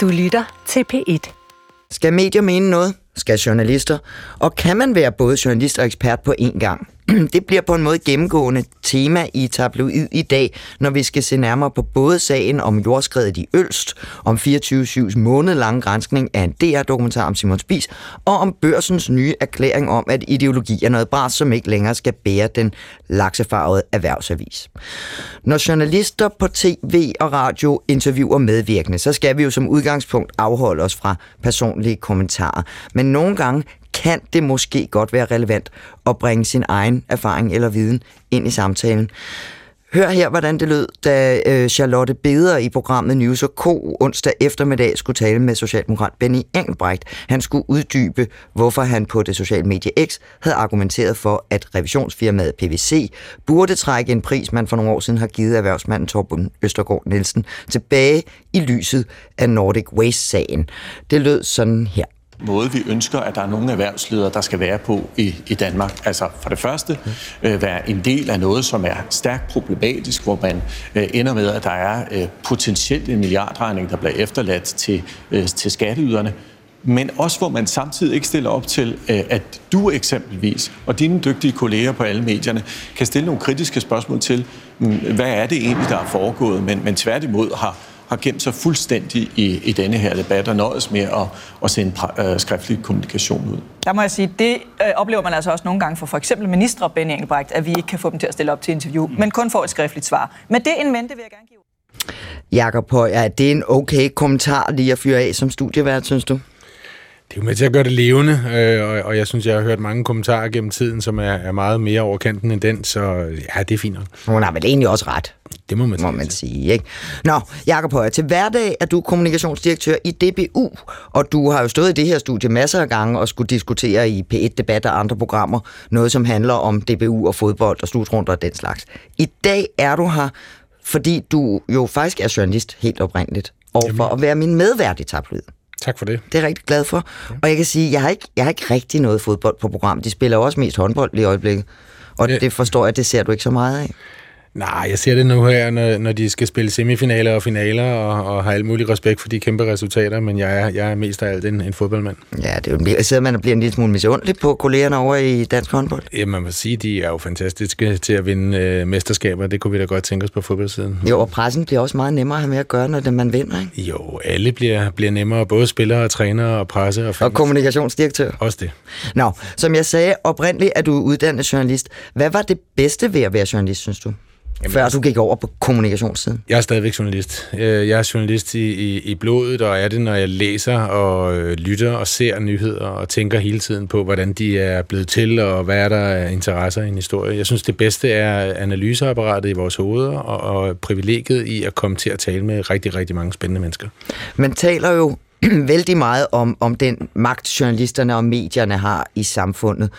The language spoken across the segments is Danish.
Du lytter til P1. Skal medier mene noget? Skal journalister? Og kan man være både journalist og ekspert på én gang? Det bliver på en måde gennemgående tema i tabloid i dag, når vi skal se nærmere på både sagen om jordskredet i Ølst, om 24-7's månedlange granskning af en DR-dokumentar om Simon Spis, og om børsens nye erklæring om, at ideologi er noget bras, som ikke længere skal bære den laksefarvede erhvervsavis. Når journalister på tv og radio interviewer medvirkende, så skal vi jo som udgangspunkt afholde os fra personlige kommentarer. Men nogle gange kan det måske godt være relevant at bringe sin egen erfaring eller viden ind i samtalen. Hør her, hvordan det lød, da øh, Charlotte Beder i programmet News K onsdag eftermiddag skulle tale med Socialdemokrat Benny Engelbrecht. Han skulle uddybe, hvorfor han på det sociale medie X havde argumenteret for, at revisionsfirmaet PVC burde trække en pris, man for nogle år siden har givet erhvervsmanden Torben Østergaard Nielsen tilbage i lyset af Nordic Waste-sagen. Det lød sådan her måde, vi ønsker, at der er nogle erhvervsledere, der skal være på i, i Danmark. Altså for det første øh, være en del af noget, som er stærkt problematisk, hvor man øh, ender med, at der er øh, potentielt en milliardregning, der bliver efterladt til, øh, til skatteyderne, men også hvor man samtidig ikke stiller op til, øh, at du eksempelvis og dine dygtige kolleger på alle medierne kan stille nogle kritiske spørgsmål til, mm, hvad er det egentlig, der er foregået, men, men tværtimod har har gemt sig fuldstændig i, i denne her debat og nøjes med at, at sende øh, skriftlig kommunikation ud. Der må jeg sige, det øh, oplever man altså også nogle gange for for eksempel ministre Benny Engelbrecht, at vi ikke kan få dem til at stille op til interview, mm. men kun får et skriftligt svar. Men det en mente vil jeg gerne give. Jakob Høj, er det en okay kommentar lige at fyre af som studievært, synes du? Det er jo med til at gøre det levende, øh, og, og jeg synes, jeg har hørt mange kommentarer gennem tiden, som er, er meget mere overkanten end den, så ja, det er fint nok. Hun har vel egentlig også ret. Det må man, må man sige. Ikke? Nå, Jakob Højer, til hverdag er du kommunikationsdirektør i DBU, og du har jo stået i det her studie masser af gange og skulle diskutere i P1-debat og andre programmer noget, som handler om DBU og fodbold og slutrunder og den slags. I dag er du her, fordi du jo faktisk er journalist helt oprindeligt, og Jamen. for at være min medvært i tabloid. Tak for det. Det er jeg rigtig glad for. Ja. Og jeg kan sige, jeg har, ikke, jeg har ikke rigtig noget fodbold på programmet. De spiller også mest håndbold i øjeblikket. Og ja. det forstår jeg, det ser du ikke så meget af. Nej, jeg ser det nu her, når, når de skal spille semifinaler og finaler, og, og har alt mulig respekt for de kæmpe resultater, men jeg er, jeg er mest af alt en, en fodboldmand. Ja, det er jo, sidder man og bliver en lille smule misundelig på kollegerne over i dansk håndbold. Ja, man må sige, de er jo fantastiske til at vinde øh, mesterskaber. Det kunne vi da godt tænke os på fodboldsiden. Jo, og pressen bliver også meget nemmere at have med at gøre, når det, man vinder, ikke? Jo, alle bliver, bliver nemmere, både spillere og trænere og presse. Og, og kommunikationsdirektør. Også det. Nå, som jeg sagde, oprindeligt er du uddannet journalist. Hvad var det bedste ved at være journalist, synes du? Jamen, før du gik over på kommunikationssiden? Jeg er stadigvæk journalist. Øh, jeg er journalist i, i, i blodet, og er det, når jeg læser og øh, lytter og ser nyheder og tænker hele tiden på, hvordan de er blevet til, og hvad er der af interesser i en historie. Jeg synes, det bedste er analyseapparatet i vores hoveder, og, og privilegiet i at komme til at tale med rigtig, rigtig mange spændende mennesker. Man taler jo vældig meget om, om den magt, journalisterne og medierne har i samfundet.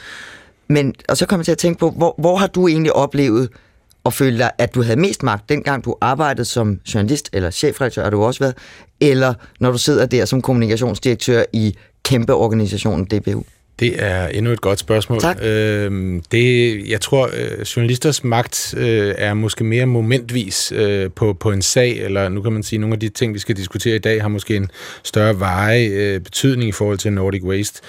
Men, og så kommer jeg til at tænke på, hvor, hvor har du egentlig oplevet og følte dig, at du havde mest magt, dengang du arbejdede som journalist, eller chefredaktør har du også været, eller når du sidder der som kommunikationsdirektør i kæmpe organisationen DBU? Det er endnu et godt spørgsmål. Tak. Øh, det, jeg tror, øh, journalisters magt øh, er måske mere momentvis øh, på, på en sag, eller nu kan man sige, nogle af de ting, vi skal diskutere i dag, har måske en større veje øh, betydning i forhold til Nordic Waste.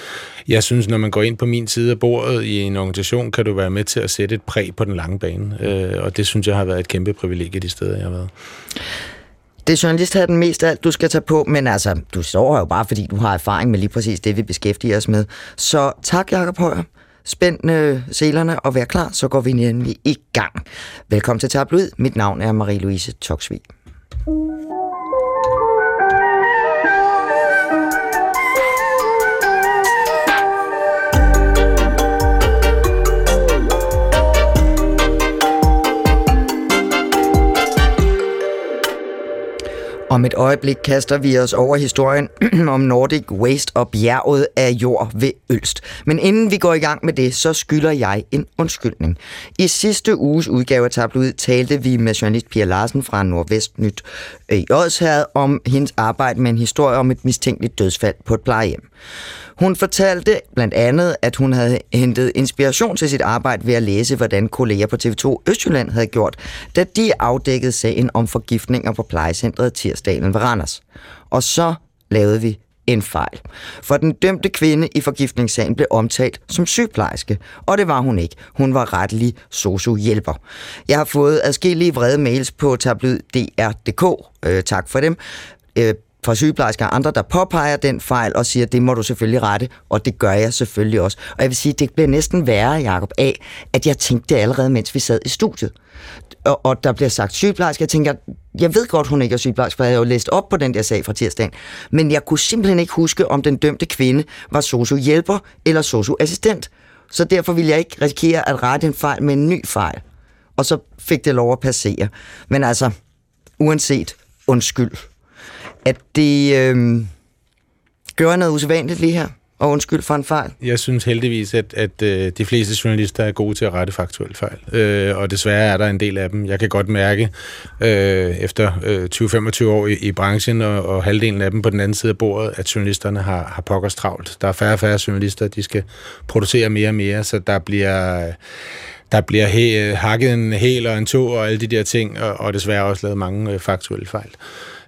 Jeg synes, når man går ind på min side af bordet i en organisation, kan du være med til at sætte et præg på den lange bane, øh, og det synes jeg har været et kæmpe privilegie de steder, jeg har været. Det er journalist her den mest af alt, du skal tage på, men altså, du står her jo bare, fordi du har erfaring med lige præcis det, vi beskæftiger os med. Så tak, Jakob Højer. Spænd øh, selerne og vær klar, så går vi nemlig i gang. Velkommen til Tabloid. Mit navn er Marie-Louise Toksvig. Om et øjeblik kaster vi os over historien om Nordic Waste og bjerget af jord ved Ølst. Men inden vi går i gang med det, så skylder jeg en undskyldning. I sidste uges udgave af Tabloid talte vi med journalist Pia Larsen fra Nordvest Nyt øh, i Odsherred om hendes arbejde med en historie om et mistænkeligt dødsfald på et plejehjem. Hun fortalte blandt andet, at hun havde hentet inspiration til sit arbejde ved at læse, hvordan kolleger på TV2 Østjylland havde gjort, da de afdækkede sagen om forgiftninger på plejecentret Tirsdalen ved Randers. Og så lavede vi en fejl. For den dømte kvinde i forgiftningssagen blev omtalt som sygeplejerske, og det var hun ikke. Hun var rettelig sosu-hjælper. Jeg har fået adskillige vrede mails på tabloid.dr.dk. Øh, tak for dem. Øh, fra sygeplejersker og andre, der påpeger den fejl og siger, det må du selvfølgelig rette, og det gør jeg selvfølgelig også. Og jeg vil sige, det bliver næsten værre, Jacob, af, at jeg tænkte det allerede, mens vi sad i studiet. Og, og der bliver sagt sygeplejerske, jeg tænker, jeg ved godt, hun ikke er sygeplejerske, for jeg har jo læst op på den der sag fra tirsdagen, men jeg kunne simpelthen ikke huske, om den dømte kvinde var sosu-hjælper eller sosu-assistent. Så derfor ville jeg ikke risikere at rette en fejl med en ny fejl. Og så fik det lov at passere. Men altså, uanset, undskyld at det øh, gør noget usædvanligt lige her, og undskyld for en fejl. Jeg synes heldigvis, at, at øh, de fleste journalister er gode til at rette faktuelle fejl, øh, og desværre er der en del af dem. Jeg kan godt mærke, øh, efter øh, 20-25 år i, i branchen, og, og halvdelen af dem på den anden side af bordet, at journalisterne har, har pokkers travlt. Der er færre og færre journalister, de skal producere mere og mere, så der bliver der bliver he, hakket en hel og en to og alle de der ting, og, og desværre også lavet mange øh, faktuelle fejl.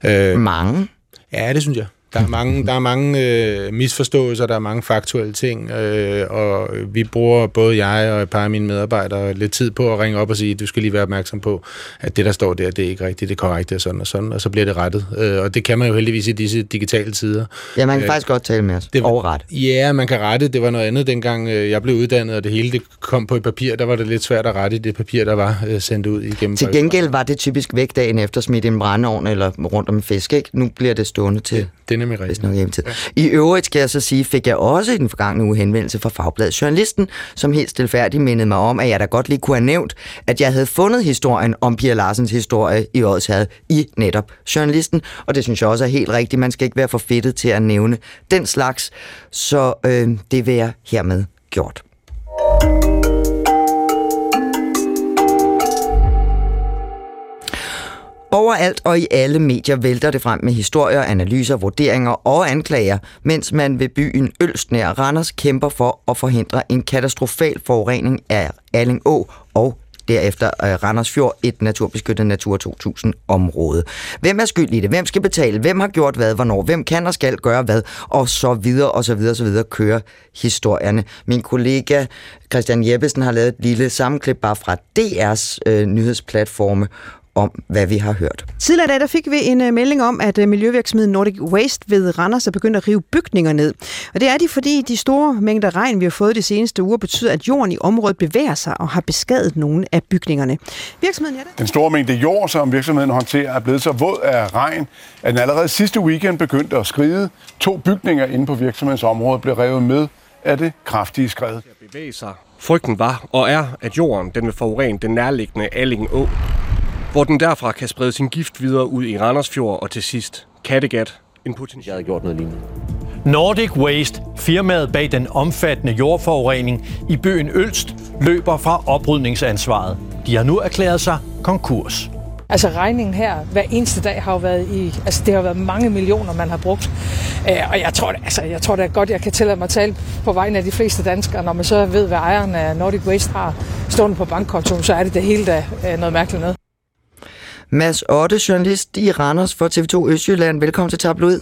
Øh, mange? Ja, det synes jeg. Der er mange, der er mange øh, misforståelser, der er mange faktuelle ting, øh, og vi bruger, både jeg og et par af mine medarbejdere, lidt tid på at ringe op og sige, du skal lige være opmærksom på, at det, der står der, det er ikke rigtigt, det er korrekt, det er sådan og sådan, og så bliver det rettet. Øh, og det kan man jo heldigvis i disse digitale tider. Ja, man kan øh, faktisk godt tale med os. Det, Overret. Ja, man kan rette. Det var noget andet, dengang øh, jeg blev uddannet, og det hele det kom på et papir. Der var det lidt svært at rette i det papir, der var øh, sendt ud igennem. Til gengæld var det typisk væk dagen efter smidt i en brændeovn eller rundt om en fisk, ikke? Nu bliver det stående til... Ja det er nemlig rigtigt. Nok hjemtid. Ja. I øvrigt skal jeg så sige, fik jeg også i den forgangne uge henvendelse fra Fagbladet Journalisten, som helt stilfærdigt mindede mig om, at jeg da godt lige kunne have nævnt, at jeg havde fundet historien om Pia Larsens historie i Odsherred i netop Journalisten, og det synes jeg også er helt rigtigt. Man skal ikke være for fedtet til at nævne den slags, så øh, det vil jeg hermed gjort. Overalt og i alle medier vælter det frem med historier, analyser, vurderinger og anklager, mens man ved byen Ølst nær Randers kæmper for at forhindre en katastrofal forurening af Alling Å og derefter øh, Randers Fjord, et naturbeskyttet Natur 2000-område. Hvem er skyld i det? Hvem skal betale? Hvem har gjort hvad, hvornår? Hvem kan og skal gøre hvad? Og så videre, og så videre, og så videre kører historierne. Min kollega Christian Jeppesen har lavet et lille sammenklip bare fra DR's øh, nyhedsplatforme, om, hvad vi har hørt. Tidligere dag der fik vi en uh, melding om, at uh, Miljøvirksomheden Nordic Waste ved Randers er begyndt at rive bygninger ned. Og det er de, fordi de store mængder regn, vi har fået de seneste uger, betyder, at jorden i området bevæger sig og har beskadet nogle af bygningerne. Virksomheden er det. Den store mængde jord, som virksomheden håndterer, er blevet så våd af regn, at den allerede sidste weekend begyndte at skride. To bygninger inde på virksomhedens område blev revet med af det kraftige skred. Bevæge sig. Frygten var og er, at jorden den vil forurene den nærliggende Alling Å hvor den derfra kan sprede sin gift videre ud i Randersfjord og til sidst Kattegat, en potentiale. Jeg havde gjort noget lignende. Nordic Waste, firmaet bag den omfattende jordforurening i byen Ølst, løber fra oprydningsansvaret. De har nu erklæret sig konkurs. Altså regningen her hver eneste dag har jo været i, altså det har været mange millioner, man har brugt. Øh, og jeg tror, altså, jeg tror det er godt, jeg kan tillade mig at tale på vegne af de fleste danskere. Når man så ved, hvad ejeren af Nordic Waste har stående på bankkontoen, så er det det hele da øh, noget mærkeligt noget. Mads Otte, journalist i Randers for TV2 Østjylland. Velkommen til Tabloid.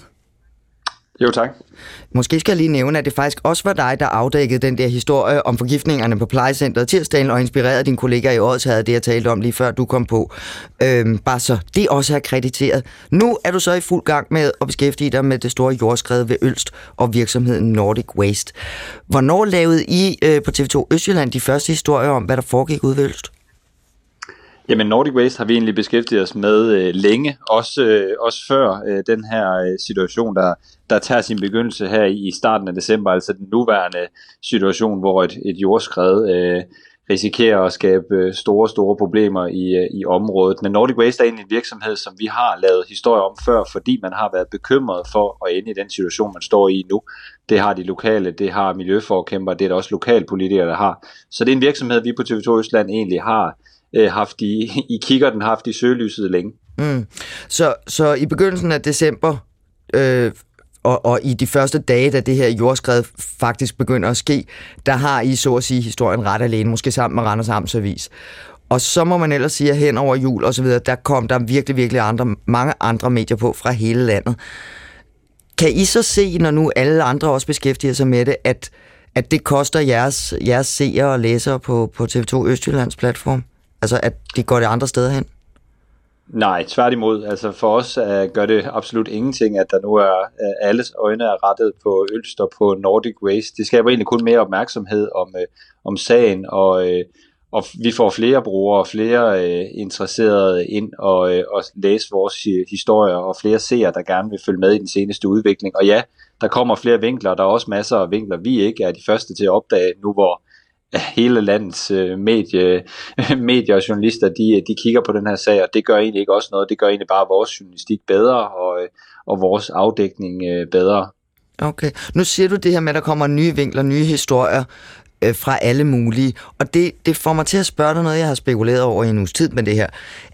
Jo, tak. Måske skal jeg lige nævne, at det faktisk også var dig, der afdækkede den der historie om forgiftningerne på plejecentret tirsdagen, og inspirerede din kollega i året, havde det, jeg talte om lige før du kom på. Øhm, bare så det også er krediteret. Nu er du så i fuld gang med at beskæftige dig med det store jordskred ved Ølst og virksomheden Nordic Waste. Hvornår lavede I øh, på TV2 Østjylland de første historier om, hvad der foregik ude ved Ølst? Jamen Nordic Waste har vi egentlig beskæftiget os med øh, længe, også, øh, også før øh, den her øh, situation, der, der tager sin begyndelse her i, i starten af december, altså den nuværende situation, hvor et, et jordskred øh, risikerer at skabe øh, store, store problemer i, øh, i området. Men Nordic Waste er egentlig en virksomhed, som vi har lavet historier om før, fordi man har været bekymret for at ende i den situation, man står i nu. Det har de lokale, det har miljøforkæmper, det er der også lokalpolitikere, der har. Så det er en virksomhed, vi på TV2 Østland egentlig har øh, haft i, i kikkerten, haft i søgelyset længe. Mm. Så, så i begyndelsen af december, øh, og, og i de første dage, da det her jordskred faktisk begynder at ske, der har I så at sige historien ret alene, måske sammen med Randers Amtsavis. Og så må man ellers sige, at hen over jul og så videre, der kom der virkelig, virkelig andre, mange andre medier på fra hele landet. kan I så se, når nu alle andre også beskæftiger sig med det, at, at det koster jeres, jeres seere og læsere på, på TV2 Østjyllands platform? Altså, at de går det andre steder hen? Nej, tværtimod. Altså for os uh, gør det absolut ingenting, at der nu er uh, alles øjne er rettet på Ølst og på Nordic Waste. Det skaber egentlig kun mere opmærksomhed om, uh, om sagen, og, uh, og vi får flere brugere og flere uh, interesserede ind og, uh, og læse vores historier, og flere seere, der gerne vil følge med i den seneste udvikling. Og ja, der kommer flere vinkler, der er også masser af vinkler, vi ikke er de første til at opdage nu, hvor hele landets øh, medie, medier og journalister, de, øh, de kigger på den her sag, og det gør egentlig ikke også noget. Det gør egentlig bare vores journalistik bedre, og, øh, og vores afdækning øh, bedre. Okay. Nu siger du det her med, at der kommer nye vinkler, nye historier øh, fra alle mulige, og det, det får mig til at spørge dig noget, jeg har spekuleret over i en uges tid med det her.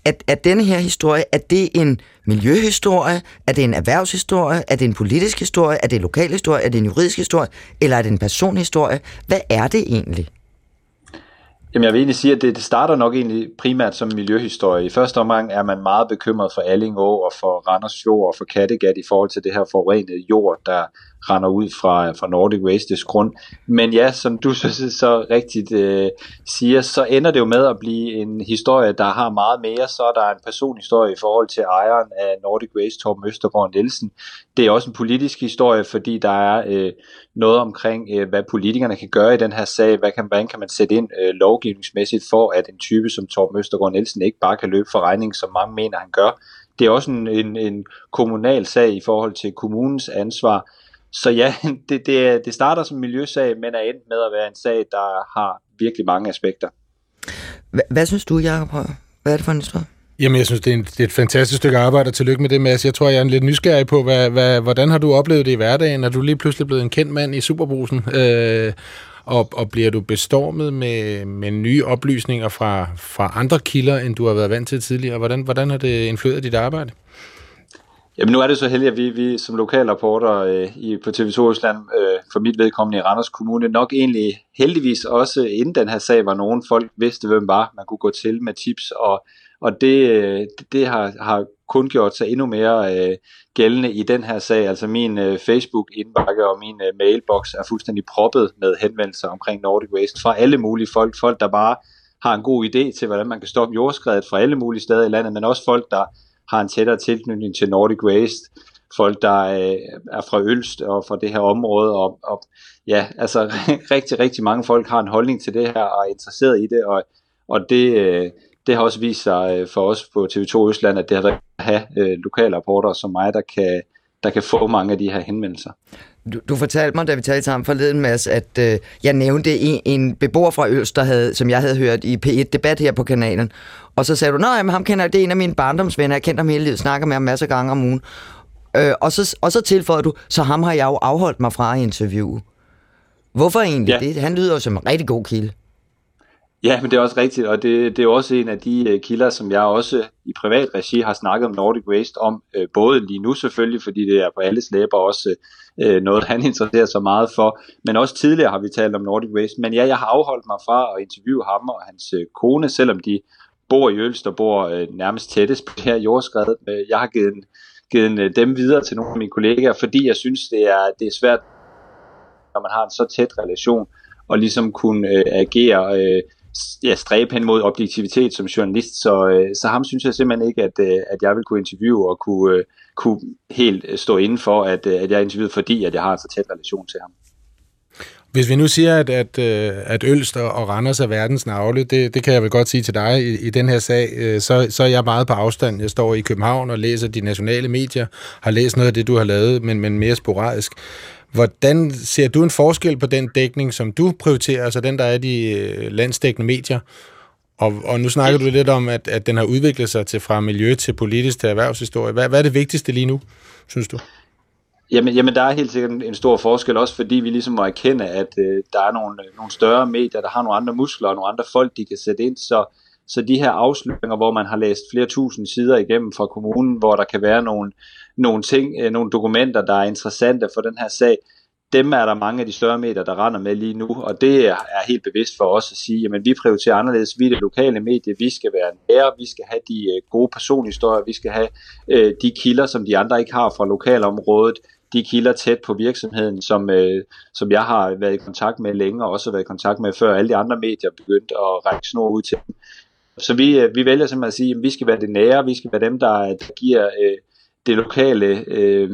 At, at denne her historie, er det en miljøhistorie? Er det en erhvervshistorie? Er det en politisk historie? Er det en lokal historie? Er det en juridisk historie? Eller er det en personhistorie? Hvad er det egentlig? Jamen jeg vil egentlig sige, at det, det starter nok egentlig primært som miljøhistorie. I første omgang er man meget bekymret for Allingå og for Randers Fjord og for Kattegat i forhold til det her forurenede jord, der render ud fra, fra Nordic Wastes grund. Men ja, som du så, så rigtigt øh, siger, så ender det jo med at blive en historie, der har meget mere. Så er der en personhistorie i forhold til ejeren af Nordic Waste, Torben Østergaard Nielsen. Det er også en politisk historie, fordi der er øh, noget omkring, øh, hvad politikerne kan gøre i den her sag. Hvad kan, hvordan kan man sætte ind øh, lovgivningsmæssigt for, at en type som Torben Østergaard Nielsen ikke bare kan løbe for regning, som mange mener, han gør. Det er også en, en, en kommunal sag i forhold til kommunens ansvar. Så ja, det, det, det starter som miljøsag, men er endt med at være en sag, der har virkelig mange aspekter. Hvad, hvad synes du, Jacob? Hvad er det for en historie? Jamen, jeg synes, det er, en, det er et fantastisk stykke arbejde, og tillykke med det, Mads. Jeg tror, jeg er lidt nysgerrig på, hvad, hvad, hvordan har du oplevet det i hverdagen? Er du lige pludselig blevet en kendt mand i Superbrusen? Øh, og, og bliver du bestormet med, med nye oplysninger fra, fra andre kilder, end du har været vant til tidligere? Hvordan, hvordan har det influeret dit arbejde? Jamen nu er det så heldigt, at vi, vi som lokalrapporter øh, i, på TV2 Østland, øh, for mit vedkommende i Randers Kommune, nok egentlig heldigvis også inden den her sag var nogen folk vidste, hvem var, man kunne gå til med tips, og, og det, øh, det, det har, har kun gjort sig endnu mere øh, gældende i den her sag. Altså min øh, Facebook-indbakke og min øh, mailbox er fuldstændig proppet med henvendelser omkring Nordic Waste fra alle mulige folk. Folk, der bare har en god idé til, hvordan man kan stoppe jordskredet fra alle mulige steder i landet, men også folk, der har en tættere tilknytning til Nordic Waste, folk, der øh, er fra Ølst og fra det her område, og, og ja, altså rigtig, rigtig mange folk har en holdning til det her og er interesseret i det, og, og det, øh, det har også vist sig øh, for os på TV2 Østland, at det har været at have øh, lokale rapporter som mig, der kan, der kan få mange af de her henvendelser. Du, du fortalte mig, da vi talte sammen forleden, Mads, at øh, jeg nævnte en, en beboer fra Ølst, der havde, som jeg havde hørt i P1-debat her på kanalen. Og så sagde du, nej, men ham kender, det er en af mine barndomsvenner, jeg kender ham hele livet, snakker med ham masser af gange om ugen. Øh, og, så, og så tilføjede du, så ham har jeg jo afholdt mig fra at interviewe. Hvorfor egentlig ja. det? Han lyder jo som en rigtig god kilde. Ja, men det er også rigtigt, og det, det er også en af de øh, kilder, som jeg også i privat regi har snakket om Nordic Waste om, øh, både lige nu selvfølgelig, fordi det er på alles læber også øh, noget, han interesserer sig meget for, men også tidligere har vi talt om Nordic Waste. Men ja, jeg har afholdt mig fra at interviewe ham og hans kone, selvom de bor i Ølst og bor nærmest tættest på det her jordskred. Jeg har givet, givet dem videre til nogle af mine kollegaer, fordi jeg synes, det er, det er svært, når man har en så tæt relation, og ligesom kunne agere øh, ja, stræbe hen mod objektivitet som journalist, så, øh, så ham synes jeg simpelthen ikke, at, øh, at jeg vil kunne interviewe og kunne, øh, kunne helt øh, stå inden for, at, øh, at jeg er interviewet, fordi at jeg har en så tæt relation til ham. Hvis vi nu siger, at, at, øh, at Ølst og Randers er verdens navle, det, det kan jeg vel godt sige til dig i, i den her sag, øh, så, så er jeg meget på afstand. Jeg står i København og læser de nationale medier, har læst noget af det, du har lavet, men, men mere sporadisk. Hvordan ser du en forskel på den dækning, som du prioriterer, altså den, der er de øh, landsdækkende medier? Og, og nu snakker du lidt om, at, at den har udviklet sig til fra miljø til politisk til erhvervshistorie. Hvad, hvad er det vigtigste lige nu, synes du? Jamen, jamen der er helt sikkert en, en stor forskel, også fordi vi ligesom må erkende, at øh, der er nogle, øh, nogle større medier, der har nogle andre muskler og nogle andre folk, de kan sætte ind. Så, så de her afsløringer, hvor man har læst flere tusind sider igennem fra kommunen, hvor der kan være nogle, nogle ting, øh, nogle dokumenter, der er interessante for den her sag, dem er der mange af de større medier, der render med lige nu, og det er, er helt bevidst for os at sige, jamen vi prioriterer anderledes, vi er det lokale medie, vi skal være nære, vi skal have de øh, gode personhistorier, vi skal have øh, de kilder, som de andre ikke har fra lokalområdet, de kilder tæt på virksomheden, som, øh, som jeg har været i kontakt med længe, og også været i kontakt med før alle de andre medier begyndte at række snor ud til dem. Så vi, øh, vi vælger simpelthen at sige, at vi skal være det nære, vi skal være dem, der, der giver øh, det lokale øh,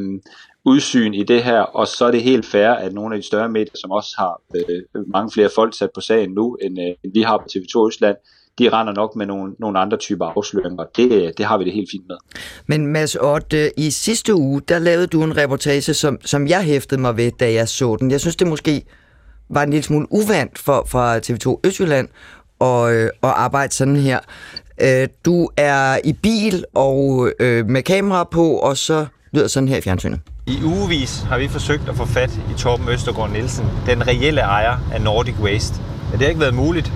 udsyn i det her, og så er det helt fair, at nogle af de større medier, som også har øh, mange flere folk sat på sagen nu, end, øh, end vi har på TV2 Østland, de render nok med nogle, nogle andre typer afsløringer. Det, øh, det har vi det helt fint med. Men Mads Ott, øh, i sidste uge, der lavede du en reportage, som, som jeg hæftede mig ved, da jeg så den. Jeg synes, det måske var en lille smule uvandt for, for TV2 Østjylland at, øh, at arbejde sådan her. Øh, du er i bil og øh, med kamera på, og så lyder sådan her i fjernsynet. I ugevis har vi forsøgt at få fat i Torben Østergaard Nielsen, den reelle ejer af Nordic Waste. Men det har ikke været muligt,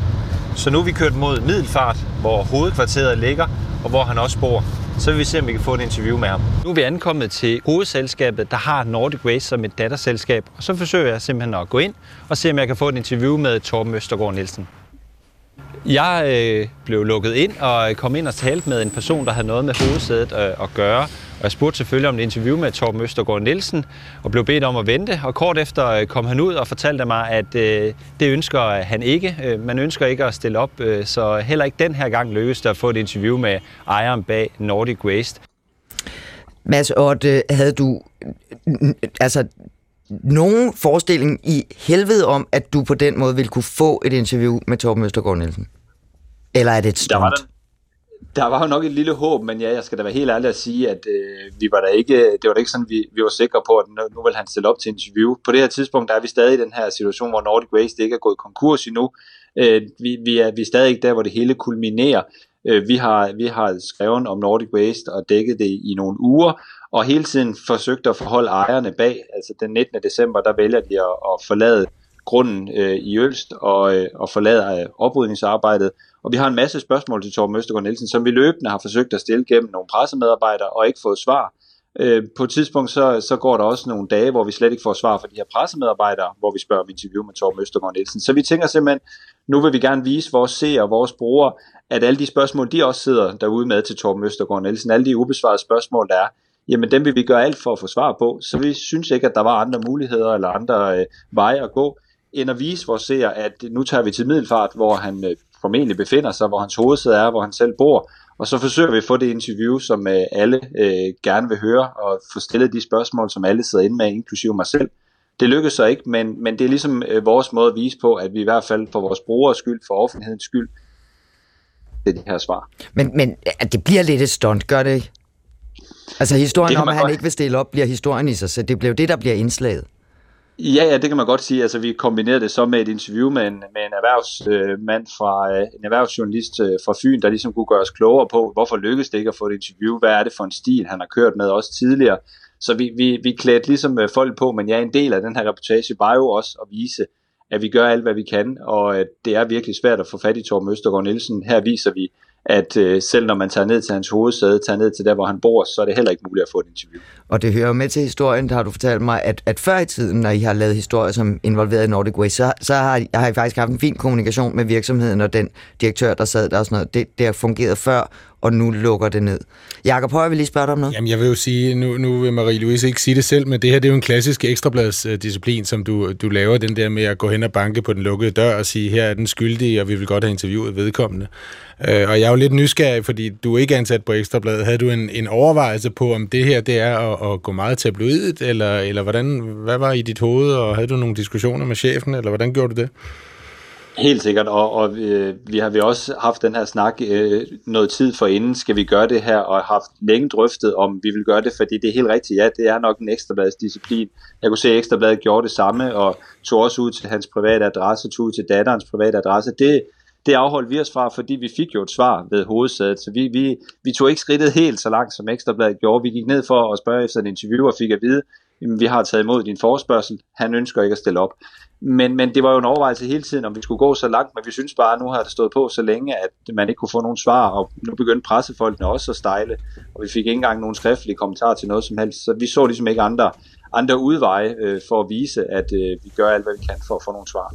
så nu er vi kørt mod Middelfart, hvor hovedkvarteret ligger, og hvor han også bor. Så vil vi se, om vi kan få et interview med ham. Nu er vi ankommet til hovedselskabet, der har Nordic Waste som et datterselskab. Og så forsøger jeg simpelthen at gå ind og se, om jeg kan få et interview med Torben Østergaard Nielsen. Jeg øh, blev lukket ind og kom ind og talte med en person, der havde noget med hovedsædet øh, at gøre. Og jeg spurgte selvfølgelig om et interview med Torben Østergaard Nielsen, og blev bedt om at vente. Og kort efter øh, kom han ud og fortalte mig, at øh, det ønsker han ikke. Øh, man ønsker ikke at stille op, øh, så heller ikke den her gang lykkedes det at få et interview med ejeren bag Nordic Waste. Mads Ott, havde du altså nogen forestilling i helvede om, at du på den måde ville kunne få et interview med Torben Østergaard Nielsen? Eller er det et stunt? Der var, der, der var jo nok et lille håb, men ja, jeg skal da være helt ærlig at sige, at øh, vi var da ikke, det var da ikke sådan, vi, vi var sikre på, at nu, nu vil han stille op til interview. På det her tidspunkt, der er vi stadig i den her situation, hvor Nordic Waste ikke er gået konkurs endnu. Øh, vi, vi, er, vi er stadig ikke der, hvor det hele kulminerer. Øh, vi, har, vi har skrevet om Nordic Waste og dækket det i nogle uger, og hele tiden forsøgt at forholde ejerne bag. Altså den 19. december, der vælger de at, at forlade grunden øh, i Ølst og, øh, og forlade øh, oprydningsarbejdet. Og vi har en masse spørgsmål til Torben Østergaard Nielsen, som vi løbende har forsøgt at stille gennem nogle pressemedarbejdere og ikke fået svar. Øh, på et tidspunkt så, så går der også nogle dage, hvor vi slet ikke får svar fra de her pressemedarbejdere, hvor vi spørger om interview med Torben Østergaard Nielsen. Så vi tænker simpelthen, nu vil vi gerne vise vores seere og vores brugere, at alle de spørgsmål, de også sidder derude med til Torben Østergaard Nielsen, alle de ubesvarede spørgsmål, der er, jamen dem vil vi gøre alt for at få svar på. Så vi synes ikke, at der var andre muligheder eller andre øh, veje at gå, end at vise vores seere, at nu tager vi til Middelfart, hvor han øh, formentlig befinder sig, hvor hans hovedsæde er, hvor han selv bor, og så forsøger vi at få det interview, som øh, alle øh, gerne vil høre, og få stillet de spørgsmål, som alle sidder inde med, inklusive mig selv. Det lykkedes så ikke, men, men det er ligesom øh, vores måde at vise på, at vi i hvert fald for vores brugers skyld, for offentlighedens skyld, det er de her svar. Men, men det bliver lidt et stunt, gør det ikke? Altså historien om, at han godt... ikke vil stille op, bliver historien i sig, så det bliver det, der bliver indslaget. Ja, ja, det kan man godt sige. Altså, vi kombinerede det så med et interview med en, med en erhvervsmand fra øh, en erhvervsjournalist øh, fra Fyn, der ligesom kunne gøre os klogere på, hvorfor lykkedes det ikke at få et interview? Hvad er det for en stil, han har kørt med også tidligere? Så vi, vi, vi klædte ligesom øh, folk på, men ja, en del af den her reportage var jo også at vise, at vi gør alt, hvad vi kan, og at det er virkelig svært at få fat i Torben Østergaard Nielsen. Her viser vi, at øh, selv når man tager ned til hans hovedsæde, tager ned til der, hvor han bor, så er det heller ikke muligt at få et interview. Og det hører med til historien, der har du fortalt mig, at, at før i tiden, når I har lavet historier som involveret Nordic Way, så, så har, har I faktisk haft en fin kommunikation med virksomheden og den direktør, der sad der og sådan noget. Det, det har fungeret før, og nu lukker det ned. Jakob Højer vil lige spørge dig om noget. Jamen, jeg vil jo sige, nu, nu vil Marie-Louise ikke sige det selv, men det her det er jo en klassisk ekstrabladsdisciplin, som du, du laver, den der med at gå hen og banke på den lukkede dør og sige, her er den skyldige, og vi vil godt have interviewet vedkommende. Øh, og jeg er jo lidt nysgerrig, fordi du er ikke ansat på Ekstrabladet. Havde du en, en overvejelse på, om det her det er at, at gå meget tabloidet, eller, eller hvordan, hvad var i dit hoved, og havde du nogle diskussioner med chefen, eller hvordan gjorde du det? Helt sikkert, og, og øh, vi har vi også haft den her snak øh, noget tid for inden, skal vi gøre det her, og haft længe drøftet, om vi vil gøre det, fordi det er helt rigtigt, ja, det er nok en ekstrabladsdisciplin. Jeg kunne se, at Ekstrabladet gjorde det samme, og tog også ud til hans private adresse, tog ud til datterens private adresse. Det, det afholdt vi os fra, fordi vi fik jo et svar ved hovedsædet, så vi, vi, vi tog ikke skridtet helt så langt, som Ekstrabladet gjorde. Vi gik ned for at spørge efter en interview, og fik at vide, vi har taget imod din forespørgsel, han ønsker ikke at stille op. Men, men det var jo en overvejelse hele tiden, om vi skulle gå så langt, men vi synes bare, at nu har det stået på så længe, at man ikke kunne få nogen svar, og nu begyndte pressefolkene også at stejle, og vi fik ikke engang nogen skriftlige kommentarer til noget som helst, så vi så ligesom ikke andre, andre udveje øh, for at vise, at øh, vi gør alt, hvad vi kan for at få nogle svar.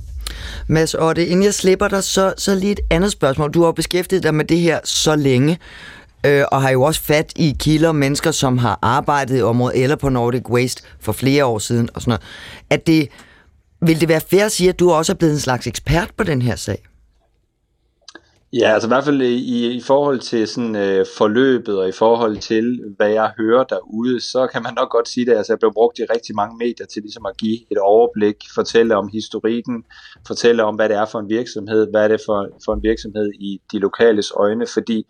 Mads Otte, inden jeg slipper dig, så, så lige et andet spørgsmål. Du har beskæftiget dig med det her så længe øh, og har jo også fat i kilder, mennesker, som har arbejdet i området eller på Nordic Waste for flere år siden og sådan noget. At det, vil det være fair at sige, at du også er blevet en slags ekspert på den her sag? Ja, altså i hvert fald i, i forhold til sådan, øh, forløbet og i forhold til, hvad jeg hører derude, så kan man nok godt sige det. Altså jeg blev brugt i rigtig mange medier til ligesom at give et overblik, fortælle om historikken, fortælle om, hvad det er for en virksomhed, hvad er det for, for en virksomhed i de lokales øjne, fordi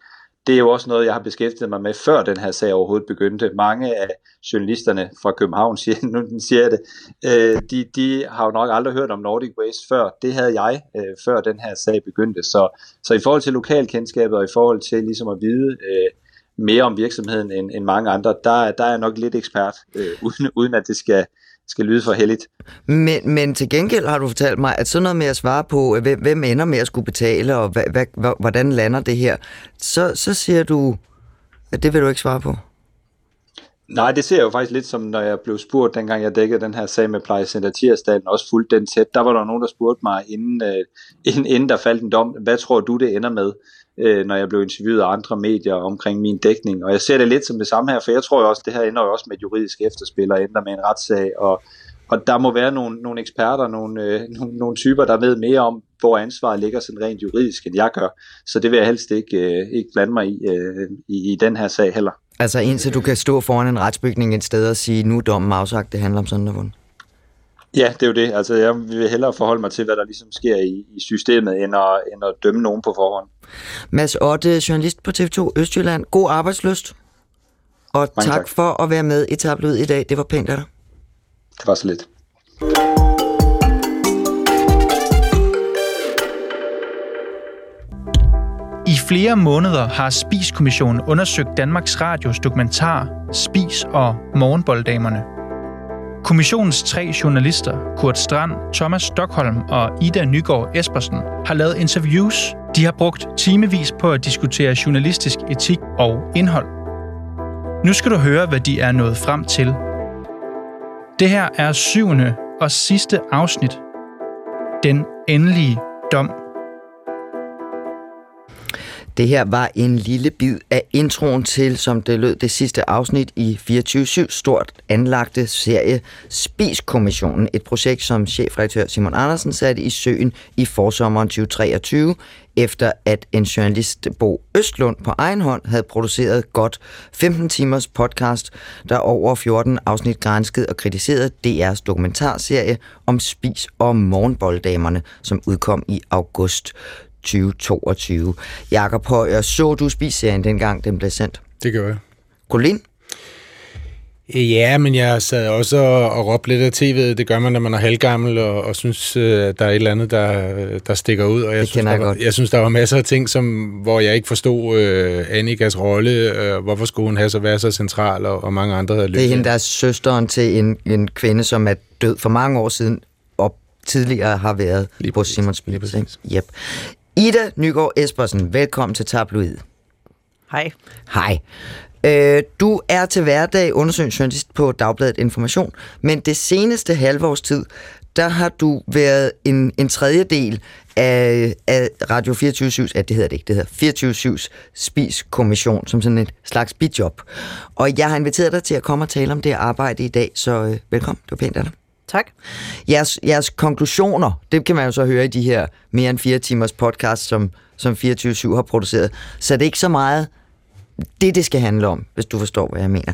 det er jo også noget, jeg har beskæftiget mig med, før den her sag overhovedet begyndte. Mange af journalisterne fra København, siger, nu siger jeg det, øh, de, de har jo nok aldrig hørt om Nordic Waste før. Det havde jeg, øh, før den her sag begyndte. Så, så i forhold til lokalkendskabet og i forhold til ligesom at vide øh, mere om virksomheden end, end mange andre, der, der er jeg nok lidt ekspert, øh, uden, uden at det skal skal lyde for heldigt. Men, men til gengæld har du fortalt mig, at sådan noget med at svare på, hvem, hvem ender med at skulle betale, og hvad, hvad, hvordan lander det her, så, så siger du, at det vil du ikke svare på. Nej, det ser jeg jo faktisk lidt som, når jeg blev spurgt, dengang jeg dækkede den her sag med plejecenter Tirsdagen, også fuldt den tæt. Der var der nogen, der spurgte mig, inden, øh, inden, inden der faldt en dom, hvad tror du, det ender med, øh, når jeg blev interviewet af andre medier omkring min dækning. Og jeg ser det lidt som det samme her, for jeg tror jo også, det her ender jo også med et juridisk efterspil og ender med en retssag. Og, og der må være nogle, nogle eksperter, nogle, øh, nogle, nogle typer, der ved mere om, hvor ansvaret ligger sådan rent juridisk, end jeg gør. Så det vil jeg helst ikke, øh, ikke blande mig i, øh, i, i den her sag heller. Altså indtil du kan stå foran en retsbygning et sted og sige, nu er dommen afsagt, det handler om sådan noget. Ja, det er jo det. Altså, jeg vil hellere forholde mig til, hvad der ligesom sker i, i systemet, end at, end at dømme nogen på forhånd. Mads Otte, journalist på TV2 Østjylland. God arbejdsløst. Og tak, tak for at være med i tabloid i dag. Det var pænt af dig. Det var så lidt. I flere måneder har Spiskommissionen undersøgt Danmarks Radios dokumentar Spis og Morgenbolddamerne. Kommissionens tre journalister, Kurt Strand, Thomas Stockholm og Ida Nygaard Espersen, har lavet interviews. De har brugt timevis på at diskutere journalistisk etik og indhold. Nu skal du høre, hvad de er nået frem til. Det her er syvende og sidste afsnit. Den endelige dom. Det her var en lille bid af introen til, som det lød, det sidste afsnit i 24-7 stort anlagte serie Spiskommissionen. Et projekt, som chefredaktør Simon Andersen satte i søen i forsommeren 2023, efter at en journalist, Bo Østlund, på egen hånd havde produceret godt 15 timers podcast, der over 14 afsnit grænskede og kritiserede DR's dokumentarserie om spis- og morgenbolddamerne, som udkom i august 2022. Jakob Højer, så du spisserien dengang den blev sendt? Det gør jeg. Colin? Ja, men jeg sad også og, og råbte lidt af tv'et. Det gør man, når man er halvgammel og, og synes, øh, der er et eller andet, der, der stikker ud. Og jeg, det synes, jeg der, var, godt. jeg synes, der var masser af ting, som, hvor jeg ikke forstod øh, Annikas rolle. Øh, hvorfor skulle hun have så være så central, og, og mange andre havde Det er hende, der er søsteren til en, en kvinde, som er død for mange år siden, og tidligere har været Lige på Simons Spil. Yep. Ida Nygaard Espersen, velkommen til Tabloid. Hej. Hej. Øh, du er til hverdag undersøgende journalist på Dagbladet Information, men det seneste halve års tid, der har du været en, en tredjedel af, af Radio 24 ja, det hedder det ikke, det hedder 24 Spiskommission, som sådan et slags bidjob. Og jeg har inviteret dig til at komme og tale om det arbejde i dag, så øh, velkommen, det var pænt af dig. Tak. Jeres, jeres konklusioner, det kan man jo så høre i de her mere end fire timers podcast, som, som 24-7 har produceret. Så det er ikke så meget det, det skal handle om, hvis du forstår, hvad jeg mener.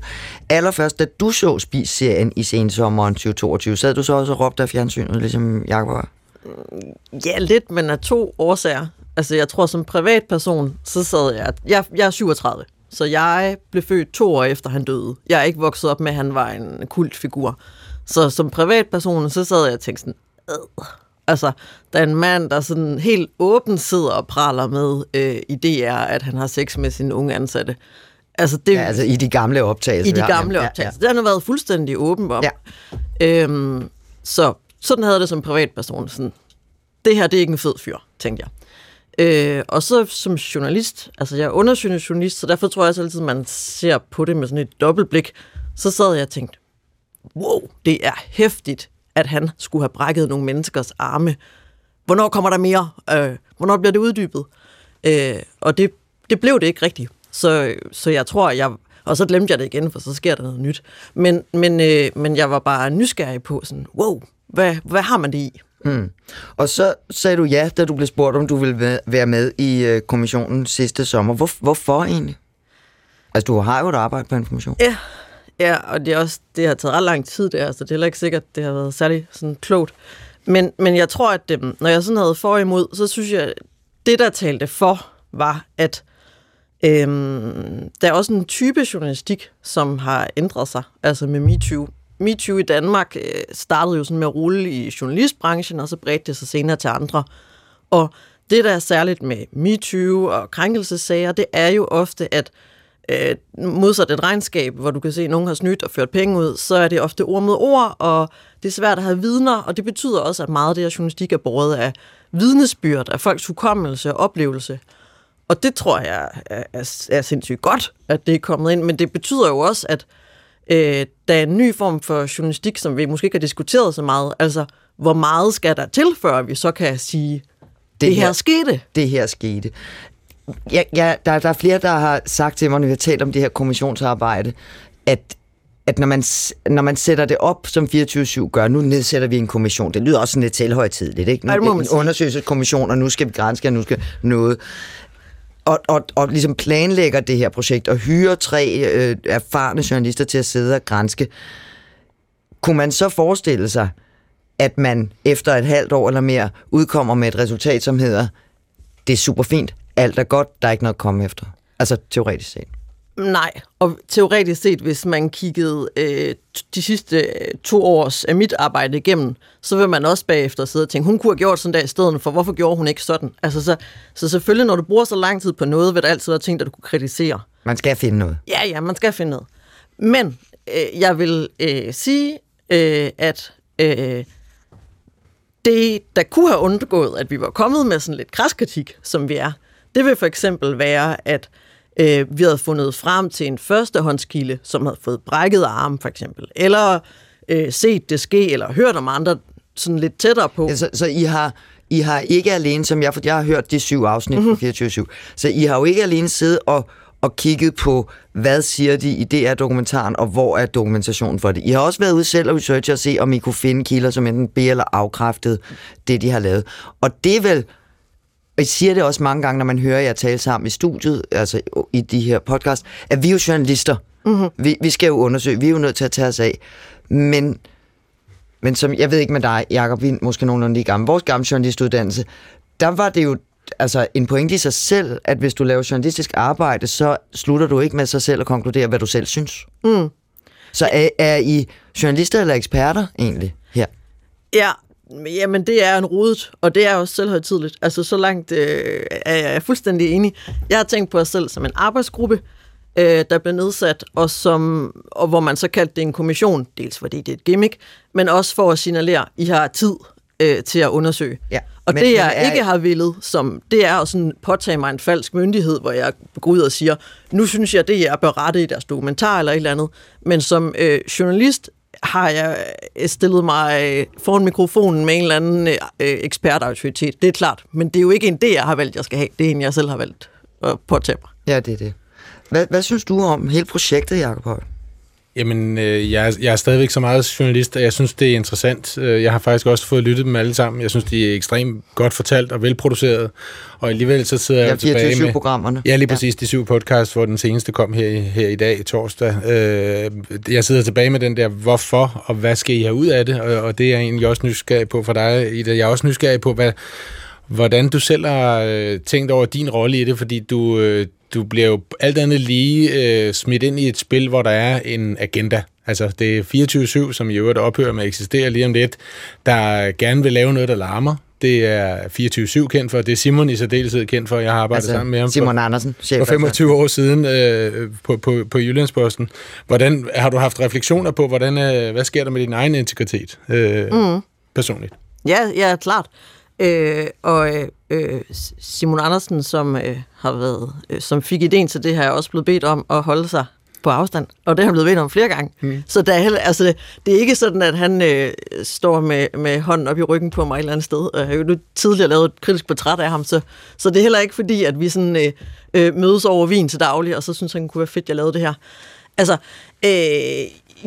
Allerførst, da du så Spis-serien i sensommeren 2022, sad du så også og råbte af fjernsynet, ligesom Jacob mm, Ja, lidt, men af to årsager. Altså, jeg tror, som privatperson, så sad jeg... Jeg, jeg er 37, så jeg blev født to år efter han døde. Jeg er ikke vokset op med, at han var en kultfigur. Så som privatperson, så sad jeg og tænkte sådan, Ad. altså, der er en mand, der sådan helt åbent sidder og praler med øh, i DR, at han har sex med sin unge ansatte. Altså, det, ja, altså i de gamle optagelser. I de gamle ja, optagelser. Ja, ja. Det har han været fuldstændig åben om. Ja. Øhm, så sådan havde det som privatperson. Sådan, det her, det er ikke en fed fyr, tænkte jeg. Øh, og så som journalist, altså jeg er undersøgende journalist, så derfor tror jeg også altid, man ser på det med sådan et dobbeltblik. Så sad jeg og tænkte, wow, det er hæftigt, at han skulle have brækket nogle menneskers arme. Hvornår kommer der mere? Øh, hvornår bliver det uddybet? Øh, og det, det blev det ikke rigtigt. Så, så jeg tror, jeg... Og så glemte jeg det igen, for så sker der noget nyt. Men, men, øh, men jeg var bare nysgerrig på sådan, wow, hvad, hvad har man det i? Mm. Og så sagde du ja, da du blev spurgt, om du ville være med i øh, kommissionen sidste sommer. Hvor, hvorfor egentlig? Altså, du har jo et arbejde på information. Ja, ja og det, er også, det har taget ret lang tid, det her, så det er heller ikke sikkert, det har været særlig sådan klogt. Men, men jeg tror, at det, når jeg sådan havde for imod, så synes jeg, det der talte for, var, at øhm, der er også en type journalistik, som har ændret sig, altså med MeToo. MeToo i Danmark øh, startede jo sådan med at rulle i journalistbranchen, og så bredte det sig senere til andre. Og det, der er særligt med MeToo og krænkelsessager, det er jo ofte, at øh, modsat et regnskab, hvor du kan se, at nogen har snydt og ført penge ud, så er det ofte ord mod ord, og det er svært at have vidner, og det betyder også, at meget af det her journalistik er båret af vidnesbyrd, af folks hukommelse og oplevelse. Og det tror jeg er, er, er sindssygt godt, at det er kommet ind, men det betyder jo også, at øh, der er en ny form for journalistik, som vi måske ikke har diskuteret så meget. Altså, hvor meget skal der til, før vi så kan sige, det, det her, her skete? Det her skete. Ja, ja, der, der er flere, der har sagt til mig, når vi har talt om det her kommissionsarbejde, at at når man, når man sætter det op, som 24-7 gør, nu nedsætter vi en kommission. Det lyder også sådan lidt tilhøjtidligt, ikke? Nu, det en undersøgelseskommission, og nu skal vi grænske, og nu skal noget og, og, og ligesom planlægger det her projekt og hyrer tre øh, erfarne journalister til at sidde og grænske, kunne man så forestille sig, at man efter et halvt år eller mere udkommer med et resultat, som hedder, det er super fint, alt er godt, der er ikke noget at komme efter. Altså teoretisk set. Nej, og teoretisk set, hvis man kiggede øh, de sidste øh, to års af mit arbejde igennem, så vil man også bagefter sidde og tænke, hun kunne have gjort sådan der i stedet for, hvorfor gjorde hun ikke sådan? Altså, så, så selvfølgelig, når du bruger så lang tid på noget, vil der altid være ting, der du kunne kritisere. Man skal finde noget. Ja, ja, man skal finde noget. Men øh, jeg vil øh, sige, øh, at øh, det, der kunne have undgået, at vi var kommet med sådan lidt kraskritik, som vi er, det vil for eksempel være, at øh, vi havde fundet frem til en førstehåndskilde, som havde fået brækket arm, for eksempel, eller øh, set det ske, eller hørt om andre sådan lidt tættere på. Ja, så, så I har I har ikke alene, som jeg, for jeg har hørt de syv afsnit mm-hmm. på 24 så I har jo ikke alene siddet og, og kigget på, hvad siger de i DR-dokumentaren, og hvor er dokumentationen for det. I har også været ude selv og researche og se, om I kunne finde kilder, som enten be- eller afkræftet det, de har lavet. Og det er vel og jeg siger det også mange gange, når man hører jer tale sammen i studiet, altså i de her podcast, at vi er jo journalister. Mm-hmm. Vi, vi skal jo undersøge, vi er jo nødt til at tage os af. Men, men som, jeg ved ikke med dig, Jacob, vi er måske nogenlunde lige gamle. Vores gamle journalistuddannelse, der var det jo altså en pointe i sig selv, at hvis du laver journalistisk arbejde, så slutter du ikke med sig selv at konkludere, hvad du selv synes. Mm. Så er, er I journalister eller eksperter egentlig her? Ja, Jamen, det er en rodet, og det er også selvhøjtidligt. Altså, så langt øh, er jeg fuldstændig enig. Jeg har tænkt på os selv som en arbejdsgruppe, øh, der blev nedsat, og, som, og hvor man så kaldte det en kommission, dels fordi det er et gimmick, men også for at signalere, at I har tid øh, til at undersøge. Ja, og men, det, jeg er... ikke har villet, som, det er at sådan påtage mig en falsk myndighed, hvor jeg går ud og siger, nu synes jeg, det er bør rette i deres dokumentar eller et eller andet. Men som øh, journalist har jeg øh, stillet mig øh, foran mikrofonen med en eller anden øh, øh, ekspertautoritet. Det er klart, men det er jo ikke en det, jeg har valgt, jeg skal have. Det er en, jeg selv har valgt at påtage mig. Ja, det er det. Hvad, hvad synes du om hele projektet, Jacob Høj? Jamen, øh, jeg, jeg er stadigvæk så meget journalist, og jeg synes, det er interessant. Øh, jeg har faktisk også fået lyttet dem alle sammen. Jeg synes, de er ekstremt godt fortalt og velproduceret. Og alligevel så sidder jeg ja, tilbage med... programmerne. Ja, lige præcis. Ja. De syv podcasts, hvor den seneste kom her, her i dag, torsdag. Øh, jeg sidder tilbage med den der, hvorfor og hvad skal I have ud af det? Og, og det er jeg egentlig også nysgerrig på for dig, Ida. Jeg er også nysgerrig på, hvad, hvordan du selv har øh, tænkt over din rolle i det, fordi du, øh, du bliver jo alt andet lige øh, smidt ind i et spil, hvor der er en agenda. Altså, det er 24-7, som i øvrigt ophører med at eksistere lige om lidt, der gerne vil lave noget, der larmer. Det er 24-7 kendt for, det er Simon i særdeleshed kendt for, jeg har arbejdet altså, sammen med ham Simon for, Andersen, chef for 25 år siden øh, på, på, på Jyllandsposten. Hvordan, har du haft refleksioner på, hvordan, øh, hvad sker der med din egen integritet øh, mm. personligt? Ja, ja, klart. Øh, og øh, Simon Andersen, som øh, har været, øh, som fik ideen til det her, er også blevet bedt om at holde sig på afstand, og det har han blevet bedt om flere gange. Mm. Så der er heller, altså, det er ikke sådan, at han øh, står med, med hånden op i ryggen på mig et eller andet sted. Jeg har jo nu tidligere lavet et kritisk portræt af ham, så, så det er heller ikke fordi, at vi sådan, øh, øh, mødes over vin til daglig, og så synes han, det kunne være fedt, at jeg lavede det her. Altså, øh,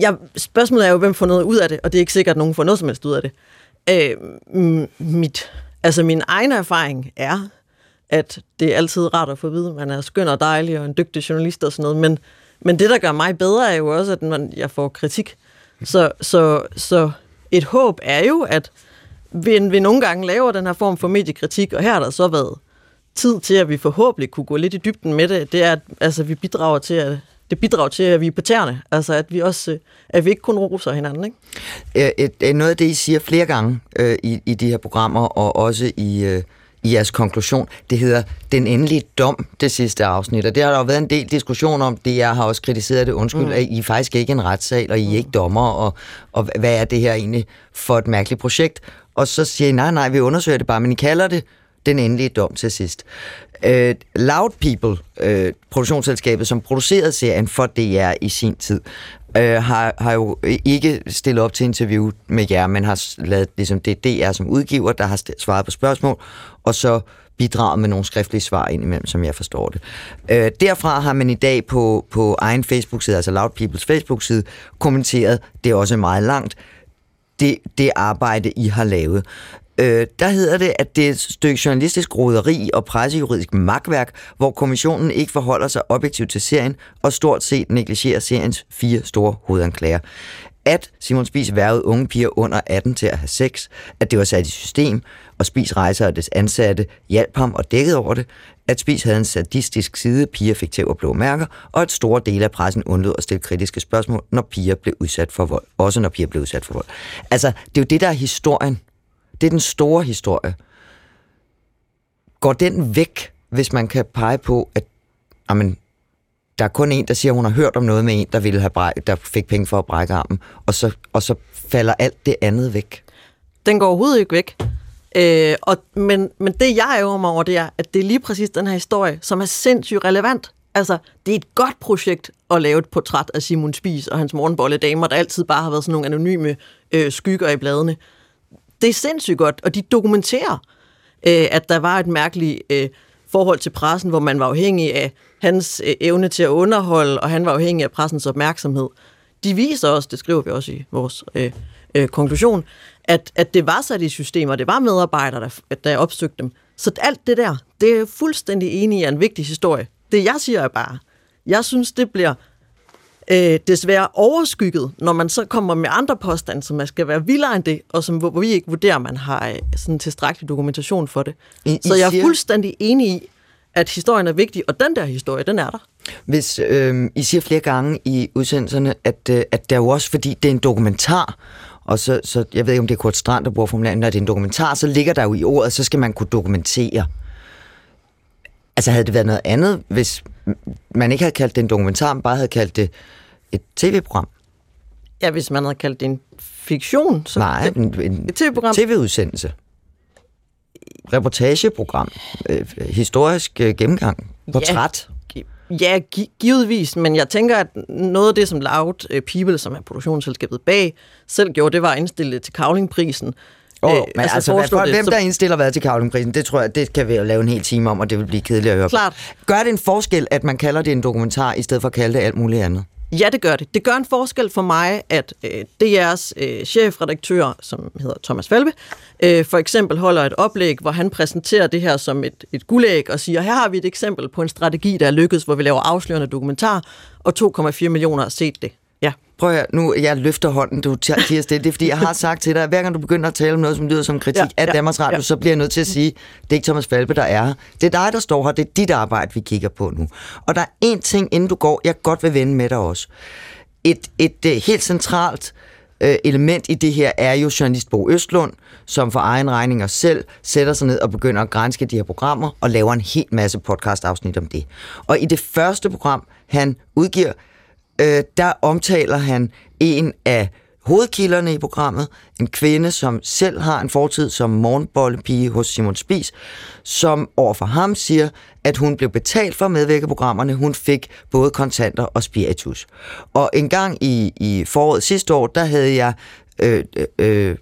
jeg, spørgsmålet er jo, hvem får noget ud af det, og det er ikke sikkert, at nogen får noget som helst ud af det. Øh, mit, altså min egen erfaring er, at det er altid rart at få at vide, at man er skøn og dejlig og en dygtig journalist og sådan noget, men, men det, der gør mig bedre, er jo også, at man, jeg får kritik. Så, så, så et håb er jo, at vi, vi nogle gange laver den her form for mediekritik, og her har der så været tid til, at vi forhåbentlig kunne gå lidt i dybden med det, det er, at altså, vi bidrager til, at det bidrager til, at vi er på tæerne. Altså, at vi også at vi ikke kun roser hinanden, ikke? Et, et, noget af det, I siger flere gange øh, i, i de her programmer, og også i, øh, i jeres konklusion, det hedder den endelige dom, det sidste afsnit. Og det har der jo været en del diskussion om. Det jeg har også kritiseret det. Undskyld, mm. at I er faktisk ikke en retssal, og I er mm. ikke dommer, og, og hvad er det her egentlig for et mærkeligt projekt? Og så siger I, nej, nej, vi undersøger det bare, men I kalder det den endelige dom til sidst. Øh, Loud People, øh, produktionsselskabet, som producerede serien for DR i sin tid, øh, har, har jo ikke stillet op til interview med jer, men har lavet ligesom det DR som udgiver, der har svaret på spørgsmål, og så bidraget med nogle skriftlige svar indimellem, som jeg forstår det. Øh, derfra har man i dag på, på egen Facebook-side, altså Loud Peoples Facebook-side, kommenteret, det er også meget langt, det, det arbejde, I har lavet. Øh, der hedder det, at det er et stykke journalistisk roderi og pressejuridisk magtværk, hvor kommissionen ikke forholder sig objektivt til serien og stort set negligerer seriens fire store hovedanklager. At Simon Spies værvede unge piger under 18 til at have sex, at det var sat i system, og Spis rejser og des ansatte hjalp ham og dækkede over det, at Spis havde en sadistisk side, piger fik tæv og blå mærker, og at store dele af pressen undlod at stille kritiske spørgsmål, når piger blev udsat for vold. Også når piger blev udsat for vold. Altså, det er jo det, der er historien det er den store historie. Går den væk, hvis man kan pege på, at amen, der er kun en, der siger, at hun har hørt om noget med en, der, ville have bræk, der fik penge for at brække armen, og så, og så falder alt det andet væk? Den går overhovedet ikke væk. Øh, og, men, men det, jeg øver mig over, det er, at det er lige præcis den her historie, som er sindssygt relevant. Altså, det er et godt projekt at lave et portræt af Simon Spies og hans morgenbolledamer, der altid bare har været sådan nogle anonyme øh, skygger i bladene det er sindssygt godt, og de dokumenterer, øh, at der var et mærkeligt øh, forhold til pressen, hvor man var afhængig af hans øh, evne til at underholde, og han var afhængig af pressens opmærksomhed. De viser også, det skriver vi også i vores øh, øh, konklusion, at, at det var sat i systemer, det var medarbejdere, der, der opsøgte dem. Så alt det der, det er fuldstændig enig i en vigtig historie. Det jeg siger er bare, jeg synes, det bliver øh, desværre overskygget, når man så kommer med andre påstande, som man skal være vildere end det, og som, hvor vi ikke vurderer, at man har øh, sådan tilstrækkelig dokumentation for det. I, så jeg er siger... fuldstændig enig i, at historien er vigtig, og den der historie, den er der. Hvis øh, I siger flere gange i udsendelserne, at, øh, at det er jo også, fordi det er en dokumentar, og så, så jeg ved ikke, om det er Kurt Strand, der bruger formuleringen, når det er en dokumentar, så ligger der jo i ordet, så skal man kunne dokumentere. Altså havde det været noget andet, hvis man ikke havde kaldt det en dokumentar, man bare havde kaldt det et tv-program? Ja, hvis man havde kaldt det en fiktion. Så Nej, det, en, en et tv-program. tv-udsendelse. Reportageprogram. Øh, historisk øh, gennemgang. Portræt. Ja, ja, givetvis, men jeg tænker, at noget af det, som Loud øh, People, som er produktionsselskabet bag, selv gjorde, det var at indstille til Kavlingprisen. Oh, øh, men altså, altså hvad, for, det, hvem der indstiller hvad til Kavlingprisen, det tror jeg, det kan vi lave en hel time om, og det vil blive kedeligt at høre Klart. Gør det en forskel, at man kalder det en dokumentar, i stedet for at kalde det alt muligt andet? Ja, det gør det. Det gør en forskel for mig, at øh, DR's øh, chefredaktør, som hedder Thomas Falbe, øh, for eksempel holder et oplæg, hvor han præsenterer det her som et, et guldæg og siger, her har vi et eksempel på en strategi, der er lykkedes, hvor vi laver afslørende dokumentar, og 2,4 millioner har set det. Ja. Prøv at nu, jeg løfter hånden, du tiger stille. Det er fordi, jeg har sagt til dig, at hver gang du begynder at tale om noget, som lyder som kritik ja, af ja, Danmarks Radio, ja. så bliver jeg nødt til at sige, det er ikke Thomas Falbe, der er her. Det er dig, der står her. Det er dit arbejde, vi kigger på nu. Og der er en ting, inden du går, jeg godt vil vende med dig også. Et, et, et helt centralt øh, element i det her er jo journalist Bo Østlund, som for egen regning og selv sætter sig ned og begynder at grænske de her programmer og laver en hel masse podcast-afsnit om det. Og i det første program, han udgiver, øh, der omtaler han en af hovedkilderne i programmet, en kvinde, som selv har en fortid som morgenbollepige hos Simon Spis, som overfor ham siger, at hun blev betalt for at medvirke i programmerne. Hun fik både kontanter og spiritus. Og en gang i, i foråret sidste år, der havde jeg øh, øh, øh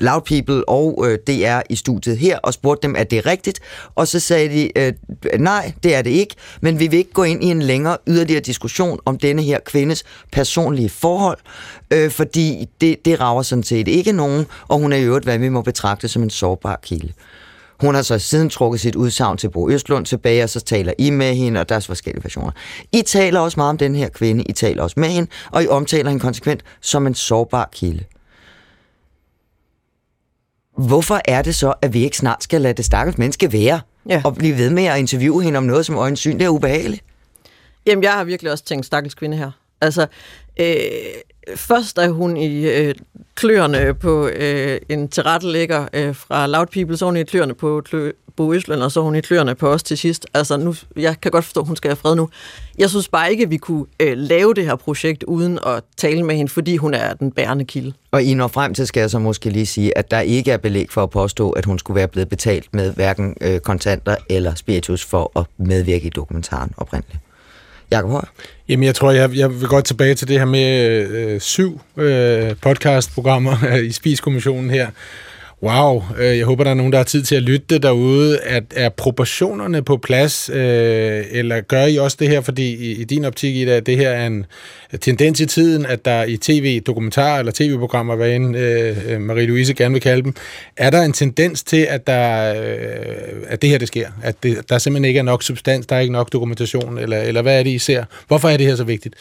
Loud People og øh, DR i studiet her og spurgte dem, at det er rigtigt. Og så sagde de, øh, nej, det er det ikke, men vi vil ikke gå ind i en længere yderligere diskussion om denne her kvindes personlige forhold, øh, fordi det, det rager sådan set ikke nogen, og hun er i øvrigt, hvad vi må betragte som en sårbar kilde. Hun har så siden trukket sit udsagn til Bo Østlund tilbage, og så taler I med hende, og der er forskellige versioner. I taler også meget om den her kvinde, I taler også med hende, og I omtaler hende konsekvent som en sårbar kilde. Hvorfor er det så, at vi ikke snart skal lade det stakkels menneske være, ja. og blive ved med at interviewe hende om noget, som øjensyn er ubehageligt? Jamen, jeg har virkelig også tænkt stakkels kvinde her. Altså, øh, først er hun i øh, kløerne på øh, en tilrettelægger øh, fra Loud People, så hun i kløerne på klø, Bo Øsland, og så hun i kløerne på os til sidst. Altså, nu, jeg kan godt forstå, at hun skal have fred nu. Jeg synes bare ikke, at vi kunne øh, lave det her projekt uden at tale med hende, fordi hun er den bærende kilde. Og I når frem til, skal jeg så måske lige sige, at der ikke er belæg for at påstå, at hun skulle være blevet betalt med hverken øh, kontanter eller spiritus for at medvirke i dokumentaren oprindeligt. Jakob Højer? Jamen, jeg tror, jeg, jeg vil godt tilbage til det her med øh, syv øh, podcastprogrammer i Spiskommissionen her. Wow, øh, jeg håber, der er nogen, der har tid til at lytte derude. At, er proportionerne på plads, øh, eller gør I også det her, fordi i, i din optik, Ida, det her er en tendens i tiden, at der i tv-dokumentarer eller tv-programmer, hvad end øh, øh, Marie-Louise gerne vil kalde dem, er der en tendens til, at, der, øh, at det her det sker? At det, der simpelthen ikke er nok substans, der er ikke nok dokumentation, eller, eller hvad er det, I ser? Hvorfor er det her så vigtigt?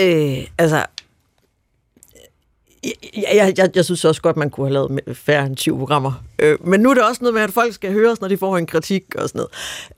Øh, altså, jeg, jeg, jeg, jeg synes også godt, man kunne have lavet færre end 20 programmer. Øh, men nu er det også noget med, at folk skal høres, når de får en kritik og sådan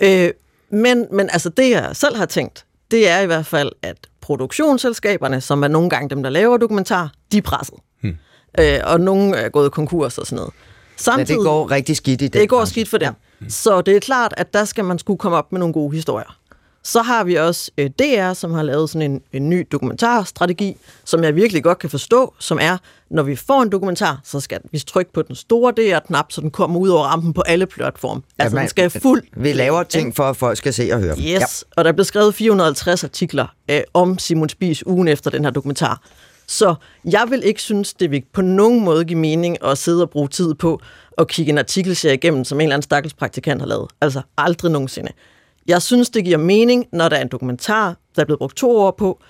noget. Øh, men, men altså det, jeg selv har tænkt, det er i hvert fald, at produktionsselskaberne, som er nogle gange dem, der laver dokumentar, de er presset. Hmm. Øh, og nogle er gået konkurs og sådan noget. Samtidig, ja, det går rigtig skidt i det. Det går skidt for dem. Ja. Så det er klart, at der skal man skulle komme op med nogle gode historier. Så har vi også øh, DR, som har lavet sådan en, en ny dokumentarstrategi, som jeg virkelig godt kan forstå, som er, når vi får en dokumentar, så skal vi trykke på den store DR-knap, så den kommer ud over rampen på alle platforme. Altså, ja, man, den skal fuld... Vi laver ting for, at folk skal se og høre. Yes, ja. og der blev skrevet 450 artikler øh, om Simon Spies ugen efter den her dokumentar. Så jeg vil ikke synes, det vil på nogen måde give mening at sidde og bruge tid på at kigge en artikelserie igennem, som en eller anden stakkels praktikant har lavet. Altså aldrig nogensinde. Jeg synes, det giver mening, når der er en dokumentar, der er blevet brugt to år på,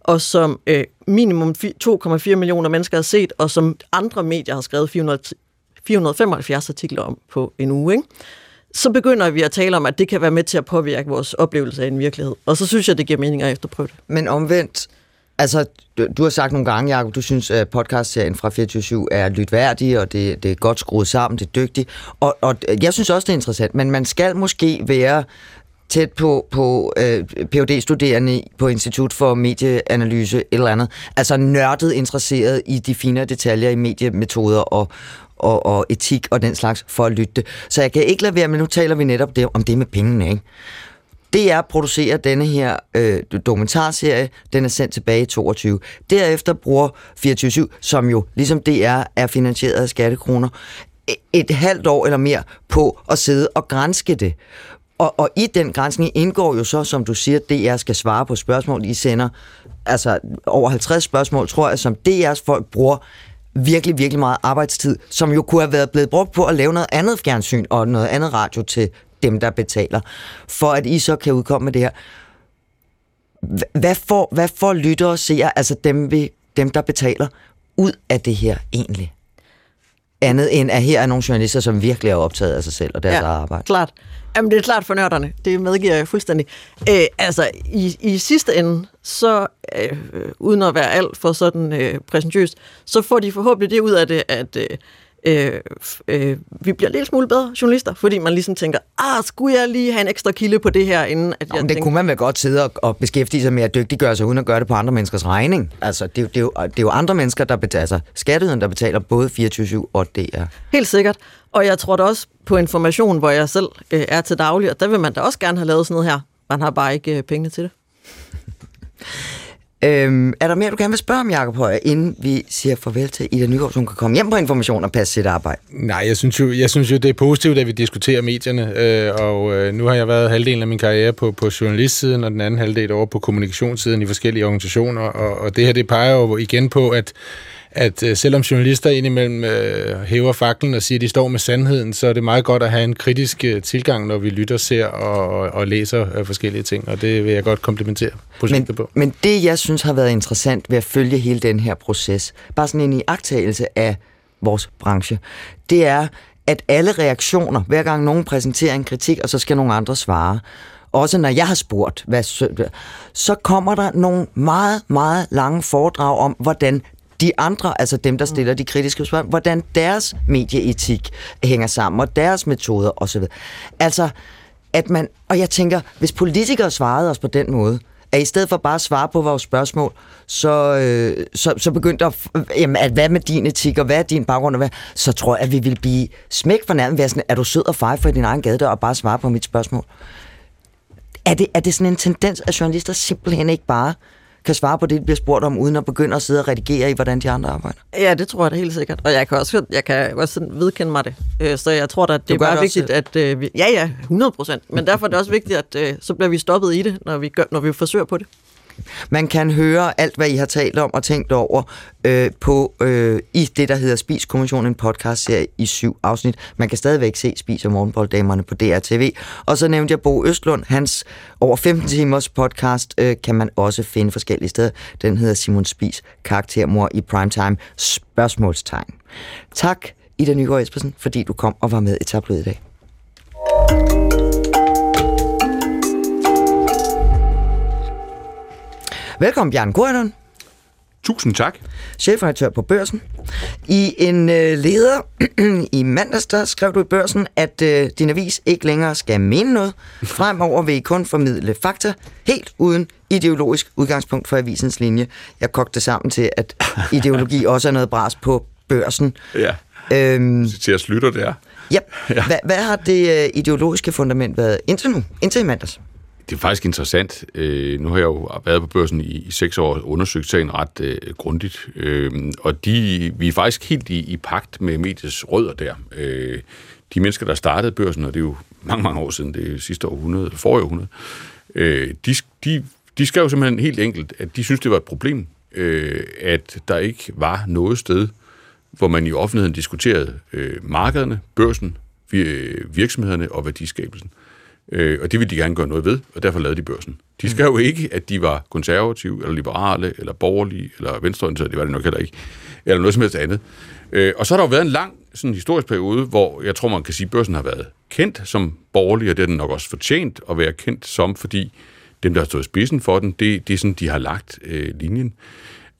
og som øh, minimum 2,4 millioner mennesker har set, og som andre medier har skrevet 400, 475 artikler om på en uge. Ikke? Så begynder vi at tale om, at det kan være med til at påvirke vores oplevelse af en virkelighed. Og så synes jeg, det giver mening at efterprøve det. Men omvendt, altså, du, du har sagt nogle gange, Jacob, du synes, at podcastserien fra 24 er lytværdig, og det, det er godt skruet sammen, det er dygtigt. Og, og jeg synes også, det er interessant, men man skal måske være tæt på, på øh, phd studerende på Institut for Medieanalyse eller andet. Altså nørdet interesseret i de finere detaljer i mediemetoder og, og, og etik og den slags for at lytte. Så jeg kan ikke lade være, men nu taler vi netop det, om det med pengene, ikke? Det er at producerer denne her øh, dokumentarserie, den er sendt tilbage i 22. Derefter bruger 24 som jo ligesom DR er finansieret af skattekroner, et halvt år eller mere på at sidde og grænske det. Og, og i den grænsning indgår jo så, som du siger, DR skal svare på spørgsmål. I sender altså over 50 spørgsmål, tror jeg, som DR's folk bruger virkelig, virkelig meget arbejdstid, som jo kunne have været blevet brugt på at lave noget andet fjernsyn og noget andet radio til dem, der betaler, for at I så kan udkomme med det her. Hvad får, hvad får lyttere og seere, altså dem, vi, dem, der betaler, ud af det her egentlig? Andet end, at her er nogle journalister, som virkelig er optaget af sig selv og deres ja, arbejde. klart. Jamen, det er klart for nørderne. Det medgiver jeg fuldstændig. Æ, altså, i, i sidste ende, så øh, uden at være alt for sådan øh, præsentøst, så får de forhåbentlig det ud af det, at øh, øh, øh, vi bliver lidt smule bedre journalister, fordi man ligesom tænker, ah, skulle jeg lige have en ekstra kilde på det her, inden at jeg Jamen, det tænker... kunne man vel godt sidde og, og beskæftige sig med at dygtiggøre sig, uden at gøre det på andre menneskers regning. Altså, det, det, er, jo, det er jo andre mennesker, der betaler, altså der betaler både 24 og DR. Helt sikkert. Og jeg tror da også på information, hvor jeg selv øh, er til daglig, og der vil man da også gerne have lavet sådan noget her. Man har bare ikke øh, pengene til det. Øhm, er der mere, du gerne vil spørge om, Jacob Højer, inden vi siger farvel til Ida Nygaard, så hun kan komme hjem på information og passe sit arbejde? Nej, jeg synes jo, jeg synes jo det er positivt, at vi diskuterer medierne, øh, og øh, nu har jeg været halvdelen af min karriere på, på journalistsiden, og den anden halvdel over på kommunikationssiden i forskellige organisationer, og, og det her, det peger jo igen på, at at øh, selvom journalister indimellem øh, hæver faklen og siger, at de står med sandheden, så er det meget godt at have en kritisk øh, tilgang, når vi lytter, ser og, og, og læser øh, forskellige ting, og det vil jeg godt komplementere projektet men, på. Men det, jeg synes har været interessant ved at følge hele den her proces, bare sådan en iagtagelse af vores branche, det er, at alle reaktioner, hver gang nogen præsenterer en kritik, og så skal nogle andre svare, også når jeg har spurgt, hvad, så kommer der nogle meget, meget lange foredrag om, hvordan de andre, altså dem, der stiller de kritiske spørgsmål, hvordan deres medieetik hænger sammen, og deres metoder osv. Altså, at man, og jeg tænker, hvis politikere svarede os på den måde, at i stedet for bare at svare på vores spørgsmål, så, øh, så, så begyndte at, jamen, at, hvad med din etik, og hvad er din baggrund, og hvad, så tror jeg, at vi vil blive smæk for nærmest, være sådan, er du sød og fej for din egen gade og bare svare på mit spørgsmål? Er det, er det sådan en tendens, at journalister simpelthen ikke bare kan svare på det, de bliver spurgt om, uden at begynde at sidde og redigere i, hvordan de andre arbejder. Ja, det tror jeg da helt sikkert. Og jeg kan også, jeg kan også vedkende mig det. Øh, så jeg tror da, at det er bare vigtigt, at... Øh, ja, ja, 100 procent. Men derfor er det også vigtigt, at øh, så bliver vi stoppet i det, når vi, gør, når vi forsøger på det. Man kan høre alt, hvad I har talt om og tænkt over øh, på øh, i det, der hedder Spis Kommission, en podcast-serie i syv afsnit. Man kan stadigvæk se Spis og Morgenbolddamerne på DRTV. Og så nævnte jeg Bo Østlund. Hans over 15 timers podcast øh, kan man også finde forskellige steder. Den hedder Simon Spis, karaktermor i primetime, spørgsmålstegn. Tak, Ida Nygaard Espersen, fordi du kom og var med i tabloid i dag. Velkommen, Bjørn Gordon. Tusind tak. Chefredaktør på Børsen. I en øh, leder i mandags, der skrev du i Børsen, at øh, din avis ikke længere skal mene noget. Fremover vil I kun formidle fakta, helt uden ideologisk udgangspunkt for avisens linje. Jeg kogte det sammen til, at ideologi også er noget bras på Børsen. Ja, øhm, til at slutte det er. Yep. Ja. Hvad, hvad har det øh, ideologiske fundament været indtil nu, indtil i mandags? Det er faktisk interessant. Øh, nu har jeg jo været på børsen i, i seks år og undersøgt sagen ret øh, grundigt. Øh, og de, vi er faktisk helt i, i pagt med mediets rødder der. Øh, de mennesker, der startede børsen, og det er jo mange, mange år siden, det er sidste århundrede, eller forrige århundrede, øh, de, de, de skrev simpelthen helt enkelt, at de synes det var et problem, øh, at der ikke var noget sted, hvor man i offentligheden diskuterede øh, markederne, børsen, øh, virksomhederne og værdiskabelsen. Øh, og det ville de gerne gøre noget ved, og derfor lavede de børsen. De skrev jo ikke, at de var konservative, eller liberale, eller borgerlige, eller venstreorienterede, det var det nok heller ikke, eller noget som helst andet. Øh, og så har der jo været en lang sådan historisk periode, hvor jeg tror, man kan sige, at børsen har været kendt som borgerlig, og det er den nok også fortjent at være kendt som, fordi dem, der har stået spidsen for den, det, det er sådan, de har lagt øh, linjen.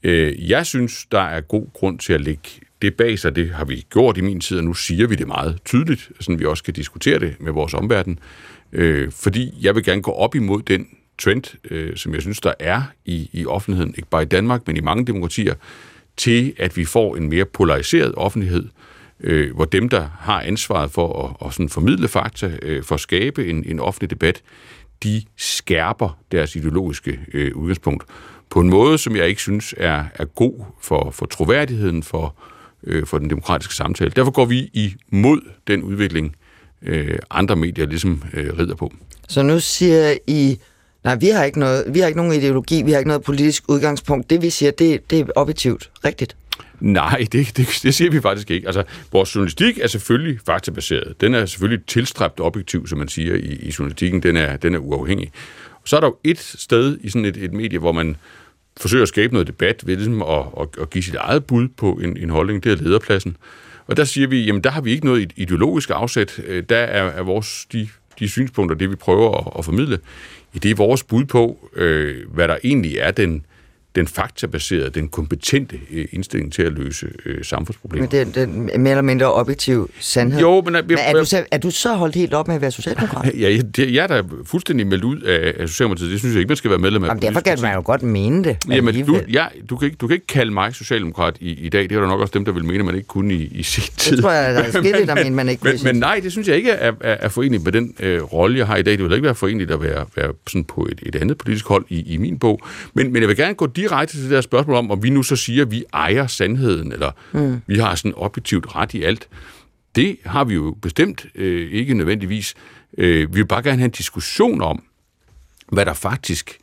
Øh, jeg synes, der er god grund til at lægge det bag sig, det har vi gjort i min tid, og nu siger vi det meget tydeligt, så vi også kan diskutere det med vores omverden. Øh, fordi jeg vil gerne gå op imod den trend, øh, som jeg synes, der er i, i offentligheden, ikke bare i Danmark, men i mange demokratier, til at vi får en mere polariseret offentlighed, øh, hvor dem, der har ansvaret for at, at sådan formidle fakta, øh, for at skabe en, en offentlig debat, de skærper deres ideologiske øh, udgangspunkt på en måde, som jeg ikke synes er, er god for, for troværdigheden for, øh, for den demokratiske samtale. Derfor går vi imod den udvikling, øh, andre medier ligesom øh, rider på. Så nu siger I, nej, vi har, ikke noget, vi har ikke nogen ideologi, vi har ikke noget politisk udgangspunkt. Det vi siger, det, det er objektivt, rigtigt? Nej, det, det, det siger vi faktisk ikke. Altså, vores journalistik er selvfølgelig faktabaseret. Den er selvfølgelig tilstræbt objektiv, som man siger i, i journalistikken. Den er, den er uafhængig. Og så er der jo et sted i sådan et, et medie, hvor man forsøger at skabe noget debat ved ligesom at, at, at give sit eget bud på en, en holdning. Det er lederpladsen. Og der siger vi, jamen der har vi ikke noget ideologisk afsæt. Øh, der er, er vores, de, de synspunkter, det vi prøver at, at formidle, det er vores bud på, øh, hvad der egentlig er den, den faktabaserede, den kompetente øh, indstilling til at løse øh, samfundsproblemer. Men det er den mere eller mindre objektiv sandhed. Jo, men... Jeg, men er, du så, er du så holdt helt op med at være socialdemokrat? ja, jeg, det, jeg er da fuldstændig meldt ud af, af Socialdemokratiet. Det synes jeg ikke, man skal være medlem af. Jamen, derfor kan man jo godt mene det. Jamen, du, ja, du, kan ikke, du kan ikke kalde mig socialdemokrat i, i dag. Det er der nok også dem, der vil mene, at man ikke kunne i, i sin tid. Det tror jeg, der er skille, der mener, man ikke men, men nej, det synes jeg ikke er, er, er forenligt med den øh, rolle, jeg har i dag. Det vil ikke være forenligt at være, være sådan på et, et andet politisk hold i, i min bog. Men, men jeg vil gerne gå direkte til det der spørgsmål om, om vi nu så siger, at vi ejer sandheden, eller mm. vi har sådan objektivt ret i alt. Det har vi jo bestemt øh, ikke nødvendigvis. Øh, vi vil bare gerne have en diskussion om, hvad der faktisk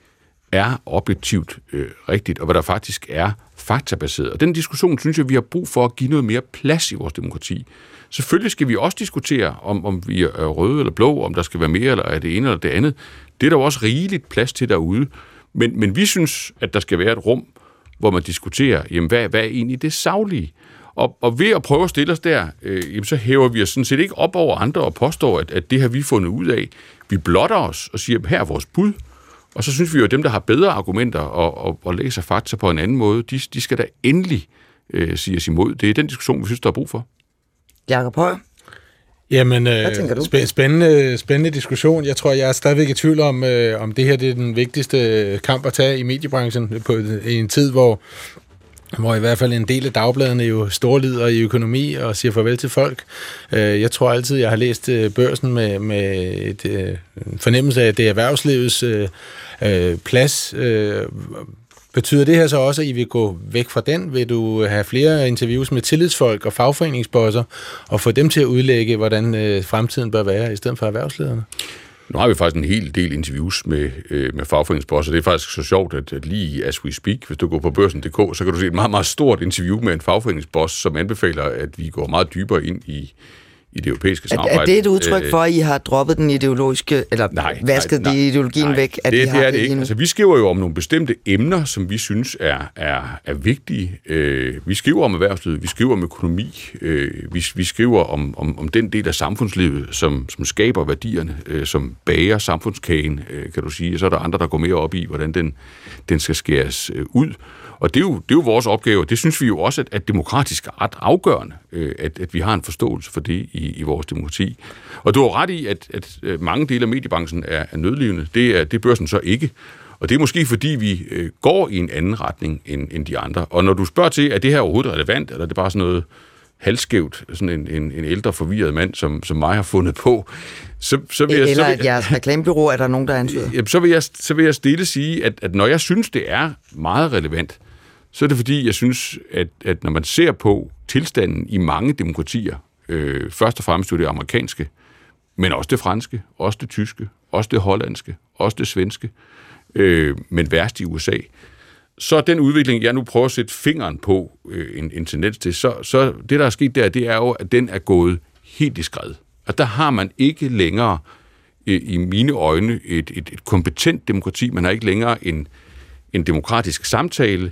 er objektivt øh, rigtigt, og hvad der faktisk er faktabaseret. Og den diskussion synes jeg, vi har brug for at give noget mere plads i vores demokrati. Selvfølgelig skal vi også diskutere, om, om vi er røde eller blå, om der skal være mere eller er det ene eller det andet. Det er der jo også rigeligt plads til derude. Men, men vi synes, at der skal være et rum, hvor man diskuterer, jamen, hvad, hvad er egentlig det savlige? Og, og ved at prøve at stille os der, øh, jamen, så hæver vi os sådan set ikke op over andre og påstår, at, at det har vi fundet ud af. Vi blotter os og siger, her er vores bud. Og så synes vi jo, at dem, der har bedre argumenter og, og, og læser fakta på en anden måde, de, de skal da endelig øh, sige os imod. Det er den diskussion, vi synes, der er brug for. Jakob Højer. Jamen, øh, spæ- spændende, spændende diskussion. Jeg tror, jeg er stadigvæk i tvivl om, øh, om det her det er den vigtigste kamp at tage i mediebranchen på i en tid, hvor hvor i hvert fald en del af dagbladene jo storlider i økonomi og siger farvel til folk. Øh, jeg tror altid, jeg har læst øh, børsen med, med et, øh, en fornemmelse af, at det er erhvervslivets plads. Betyder det her så også, at I vil gå væk fra den? Vil du have flere interviews med tillidsfolk og fagforeningsbosser og få dem til at udlægge, hvordan øh, fremtiden bør være, i stedet for erhvervslederne? Nu har vi faktisk en hel del interviews med, øh, med fagforeningsbosser. Det er faktisk så sjovt, at, at lige as we speak, hvis du går på børsen.dk, så kan du se et meget, meget stort interview med en fagforeningsboss, som anbefaler, at vi går meget dybere ind i, i det europæiske samarbejde. Er, er det et udtryk øh, for, at I har droppet den ideologiske, eller nej, vasket nej, nej, ideologien nej, væk? At det, I har det er det ikke. Altså, vi skriver jo om nogle bestemte emner, som vi synes er, er, er vigtige. Øh, vi skriver om erhvervslivet, vi skriver om økonomi, øh, vi, vi skriver om, om, om den del af samfundslivet, som, som skaber værdierne, øh, som bager samfundskagen, øh, kan du sige. Og så er der andre, der går mere op i, hvordan den, den skal skæres øh, ud. Og det er, jo, det er jo vores opgave, og det synes vi jo også, at, at demokratisk er ret afgørende, øh, at, at vi har en forståelse for det i, i vores demokrati. Og du har ret i, at, at øh, mange dele af mediebranchen er, er nødlivende. Det er, det er børsen så ikke. Og det er måske fordi, vi øh, går i en anden retning end, end de andre. Og når du spørger til, er det her overhovedet relevant, eller er det bare sådan noget halvskævt, sådan en, en, en ældre forvirret mand, som, som mig har fundet på, så, så vil jeg... Eller så vil, jeres reklamebyrå er der nogen, der antyder? Så vil jeg, så vil jeg stille sige, at, at når jeg synes, det er meget relevant, så er det fordi, jeg synes, at, at når man ser på tilstanden i mange demokratier, øh, først og fremmest jo det amerikanske, men også det franske, også det tyske, også det hollandske, også det svenske, øh, men værst i USA, så den udvikling, jeg nu prøver at sætte fingeren på øh, en, en tendens til, så, så det, der er sket der, det er jo, at den er gået helt i skred. Og der har man ikke længere, øh, i mine øjne, et, et, et kompetent demokrati. Man har ikke længere en, en demokratisk samtale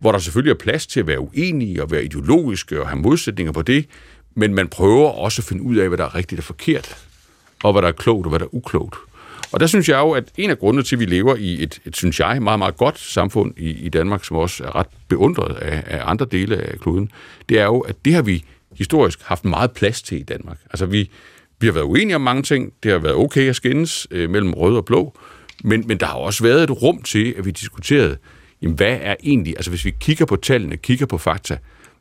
hvor der selvfølgelig er plads til at være uenige og være ideologiske og have modsætninger på det, men man prøver også at finde ud af, hvad der er rigtigt og forkert, og hvad der er klogt og hvad der er uklogt. Og der synes jeg jo, at en af grundene til, at vi lever i et, et synes jeg, meget, meget godt samfund i, i Danmark, som også er ret beundret af, af andre dele af kloden, det er jo, at det har vi historisk haft meget plads til i Danmark. Altså vi, vi har været uenige om mange ting, det har været okay at skændes øh, mellem rød og blå, men, men der har også været et rum til, at vi diskuterede, jamen hvad er egentlig, altså hvis vi kigger på tallene, kigger på fakta,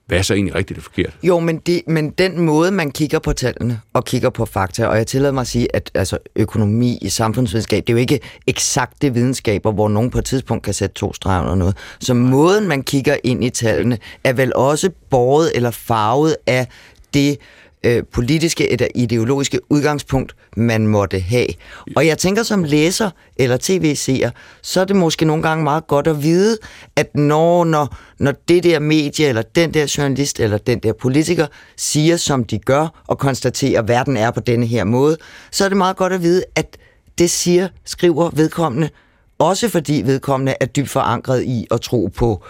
hvad er så egentlig rigtigt og forkert? Jo, men, det, men den måde, man kigger på tallene og kigger på fakta, og jeg tillader mig at sige, at altså, økonomi i samfundsvidenskab, det er jo ikke eksakte videnskaber, hvor nogen på et tidspunkt kan sætte to streger under noget. Så måden, man kigger ind i tallene, er vel også båret eller farvet af det øh, politiske eller ideologiske udgangspunkt, man måtte have. Og jeg tænker som læser eller tv-seer, så er det måske nogle gange meget godt at vide, at når, når, når det der medie, eller den der journalist, eller den der politiker siger, som de gør, og konstaterer, at verden er på denne her måde, så er det meget godt at vide, at det siger, skriver vedkommende, også fordi vedkommende er dybt forankret i at tro på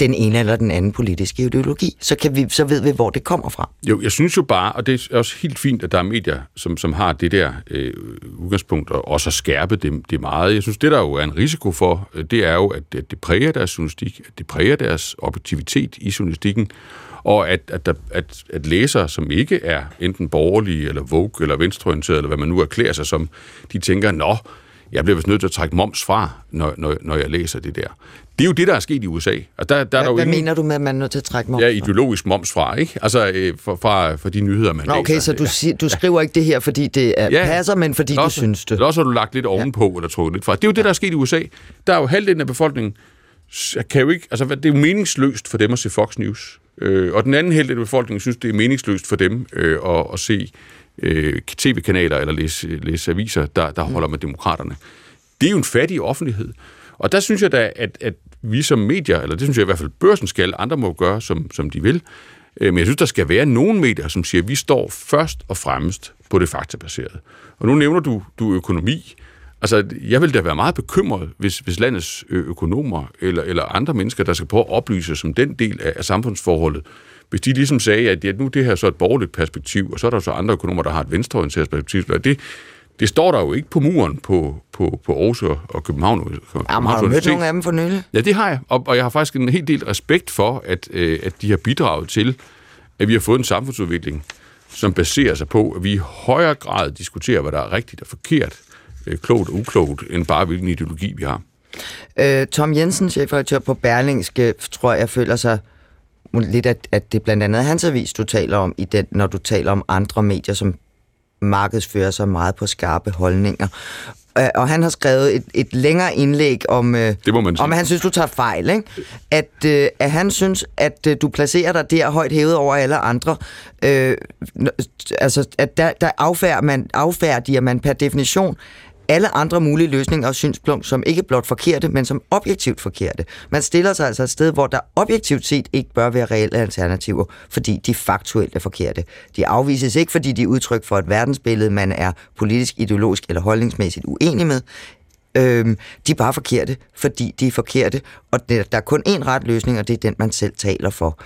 den ene eller den anden politiske ideologi. Så, kan vi, så ved vi, hvor det kommer fra. Jo, jeg synes jo bare, og det er også helt fint, at der er medier, som, som har det der øh, udgangspunkt, og også at skærpe det, det meget. Jeg synes, det der jo er en risiko for, øh, det er jo, at det, det præger deres journalistik, at det præger deres objektivitet i journalistikken, og at, at, der, at, at læsere, som ikke er enten borgerlige, eller vogue, eller venstreorienterede, eller hvad man nu erklærer sig som, de tænker, nå, jeg bliver vist nødt til at trække moms fra, når, når, når jeg læser det der. Det er jo det, der er sket i USA. Og der, der hvad, er der jo hvad ingen, mener du med, at man er nødt til at trække moms Ja, ideologisk moms fra, ikke? Altså øh, fra, fra, fra de nyheder, man Nå, okay, læser. så du, siger, du skriver ikke det her, fordi det er, ja, passer, men fordi også, du synes det. Også har du lagt lidt ovenpå, ja. eller trukket lidt fra. Det er jo det, der er sket i USA. Der er jo halvdelen af befolkningen, kan jo ikke, altså det er jo meningsløst for dem at se Fox News. Øh, og den anden halvdel af befolkningen synes, det er meningsløst for dem øh, at, at se øh, tv-kanaler eller læse, læse aviser, der, der holder med demokraterne. Det er jo en fattig offentlighed. Og der synes jeg da, at, at vi som medier, eller det synes jeg i hvert fald børsen skal, andre må gøre, som, som de vil, øh, men jeg synes, der skal være nogle medier, som siger, at vi står først og fremmest på det faktabaserede. Og nu nævner du, du økonomi. Altså, jeg vil da være meget bekymret, hvis, hvis landets økonomer eller, eller andre mennesker, der skal prøve at oplyse som den del af, af samfundsforholdet, hvis de ligesom sagde, at ja, nu det her så et borgerligt perspektiv, og så er der så andre økonomer, der har et venstreorienteret perspektiv, det, det står der jo ikke på muren på, på, på Aarhus og København. Jamen, har du mødt nogle af dem for nylig? Ja, det har jeg, og, og jeg har faktisk en helt del respekt for, at, øh, at de har bidraget til, at vi har fået en samfundsudvikling, som baserer sig på, at vi i højere grad diskuterer, hvad der er rigtigt og forkert, øh, klogt og uklogt, end bare hvilken ideologi vi har. Øh, Tom Jensen, chefredaktør på Berlingske, tror jeg føler sig lidt, at, at det blandt andet er hans avis, du taler om, i den, når du taler om andre medier, som markedsfører sig meget på skarpe holdninger. Øh, og han har skrevet et, et længere indlæg om, øh, det må man sige. om, at han synes, du tager fejl. Ikke? At, øh, at han synes, at øh, du placerer dig der højt hævet over alle andre. Øh, altså, at der, der affærdiger man, affærdiger man per definition alle andre mulige løsninger og synspunkter, som ikke blot forkerte, men som objektivt forkerte. Man stiller sig altså et sted, hvor der objektivt set ikke bør være reelle alternativer, fordi de faktuelt er forkerte. De afvises ikke, fordi de er udtryk for et verdensbillede, man er politisk, ideologisk eller holdningsmæssigt uenig med. Øhm, de er bare forkerte, fordi de er forkerte, og der er kun én ret løsning, og det er den, man selv taler for.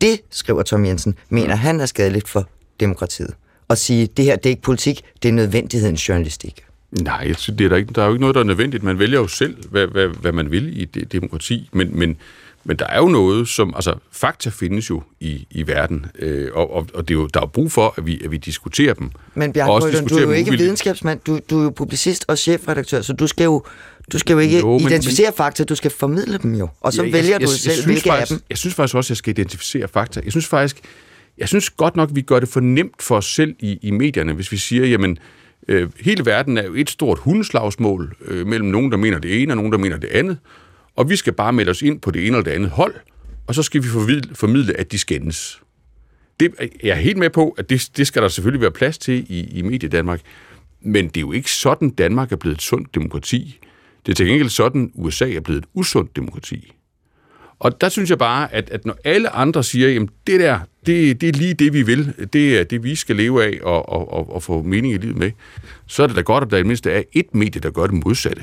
Det, skriver Tom Jensen, mener han er skadeligt for demokratiet. At sige, det her det er ikke politik, det er nødvendighedens journalistik. Nej, det er der, ikke, der er jo ikke noget, der er nødvendigt. Man vælger jo selv, hvad, hvad, hvad man vil i det demokrati, men, men, men der er jo noget, som... Altså, fakta findes jo i, i verden, øh, og, og, og det er jo, der er brug for, at vi, at vi diskuterer dem. Men Krøyden, du er jo ikke uvildigt. videnskabsmand, du, du er jo publicist og chefredaktør, så du skal jo, du skal jo ikke jo, men, identificere men, fakta, du skal formidle dem jo. Og så ja, vælger jeg, du jeg, selv, jeg hvilke faktisk, af dem. Jeg synes faktisk også, at jeg skal identificere fakta. Jeg synes faktisk, jeg synes godt nok, vi gør det for nemt for os selv i, i medierne, hvis vi siger, jamen, Øh, Øh, hele verden er jo et stort hundeslagsmål øh, mellem nogen, der mener det ene, og nogen, der mener det andet. Og vi skal bare melde os ind på det ene eller det andet hold, og så skal vi formidle at de skændes. Det, jeg er helt med på, at det, det skal der selvfølgelig være plads til i, i Medie Danmark. Men det er jo ikke sådan, Danmark er blevet et sundt demokrati. Det er til gengæld sådan, USA er blevet et usundt demokrati. Og der synes jeg bare, at, at når alle andre siger, at det der, det, det er lige det, vi vil, det er det, vi skal leve af og, og, og, og få mening i livet med, så er det da godt, at der i mindste er et medie, der gør det modsatte.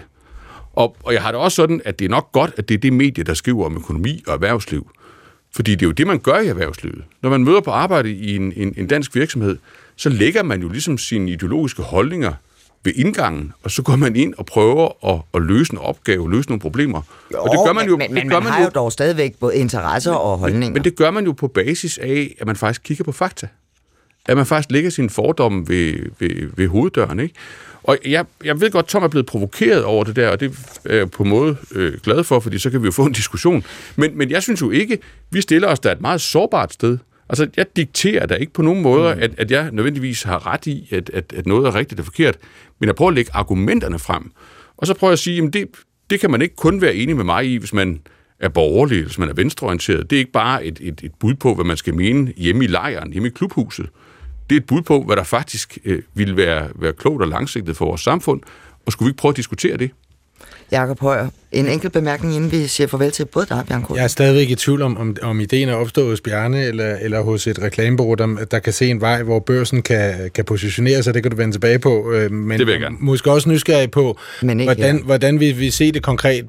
Og, og jeg har det også sådan, at det er nok godt, at det er det medie, der skriver om økonomi og erhvervsliv. Fordi det er jo det, man gør i erhvervslivet. Når man møder på arbejde i en, en, en dansk virksomhed, så lægger man jo ligesom sine ideologiske holdninger ved indgangen, og så går man ind og prøver at, at løse en opgave, løse nogle problemer. Jo, og det gør man jo, men, men det gør man, man har jo dog stadigvæk både interesser og holdninger. Men, men det gør man jo på basis af, at man faktisk kigger på fakta. At man faktisk lægger sine fordomme ved, ved, ved hoveddøren, ikke? Og jeg, jeg ved godt, Tom er blevet provokeret over det der, og det er jeg på en måde øh, glad for, fordi så kan vi jo få en diskussion. Men, men jeg synes jo ikke, vi stiller os der et meget sårbart sted. Altså, jeg dikterer da ikke på nogen måde, mm. at, at jeg nødvendigvis har ret i, at, at, at noget er rigtigt og forkert, men jeg prøver at lægge argumenterne frem. Og så prøver jeg at sige, at det, det kan man ikke kun være enig med mig i, hvis man er borgerlig, hvis man er venstreorienteret. Det er ikke bare et, et, et bud på, hvad man skal mene hjemme i lejren, hjemme i klubhuset. Det er et bud på, hvad der faktisk øh, ville være, være klogt og langsigtet for vores samfund. Og skulle vi ikke prøve at diskutere det? Jakob Højer, en enkelt bemærkning, inden vi siger farvel til både dig Bjarne Jeg er stadigvæk i tvivl om, om, om ideen er opstået hos Bjarne eller, eller hos et reklamebureau, der, der kan se en vej, hvor børsen kan, kan positionere sig. Det kan du vende tilbage på. Øh, men det vil jeg gerne. Måske også nysgerrig på, Men ikke, hvordan, ja. hvordan vi, vi se det konkret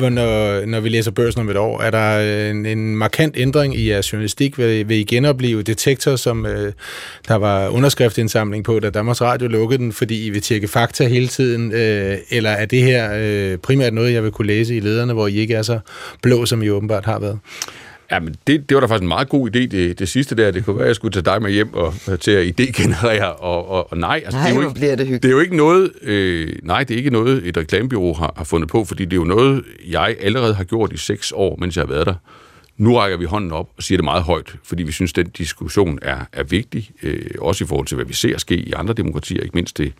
når, når vi læser børsen om et år, er der øh, en, en markant ændring i jeres journalistik? Vil, vil I genopleve Detektor, som øh, der var underskriftindsamling på, da Danmarks Radio lukkede den, fordi I vil tjekke fakta hele tiden? Øh, eller er det her øh, primært noget, jeg vil kunne læse i lederne, hvor I ikke er så blå, som I åbenbart har været? Ja, men det, det var da faktisk en meget god idé, det, det sidste der. Det kunne være, at jeg skulle tage dig med hjem og, til at idégenerere, og, og, og nej. Altså, nej, det er jo ikke, bliver det hyggeligt. Det er jo ikke noget, øh, nej, det er ikke noget, et reklamebyrå har, har fundet på, fordi det er jo noget, jeg allerede har gjort i seks år, mens jeg har været der. Nu rækker vi hånden op og siger det meget højt, fordi vi synes, den diskussion er, er vigtig, øh, også i forhold til, hvad vi ser ske i andre demokratier, ikke mindst det,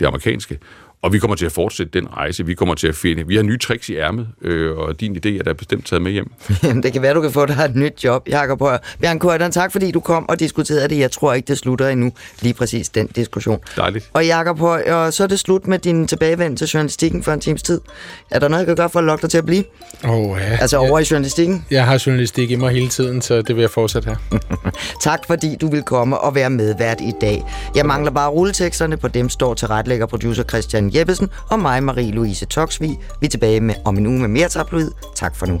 det amerikanske. Og vi kommer til at fortsætte den rejse. Vi kommer til at finde... Vi har nye tricks i ærmet, øh, og din idé er da bestemt taget med hjem. Jamen, det kan være, du kan få dig et nyt job, Jakob Højer. Bjørn Køjderen, tak fordi du kom og diskuterede det. Jeg tror ikke, det slutter endnu, lige præcis den diskussion. Dejligt. Og Jakob Højer, så er det slut med din tilbagevend til journalistikken for en times tid. Er der noget, jeg kan gøre for at lokke dig til at blive? Oh, ja. Altså over i journalistikken? Jeg har journalistik i mig hele tiden, så det vil jeg fortsætte her. tak fordi du vil komme og være medvært i dag. Jeg mangler bare rulleteksterne, på dem står til retlægger producer Christian Jeppesen og mig, Marie-Louise Toksvig. Vi er tilbage med, om en uge med mere tabloid. Tak for nu.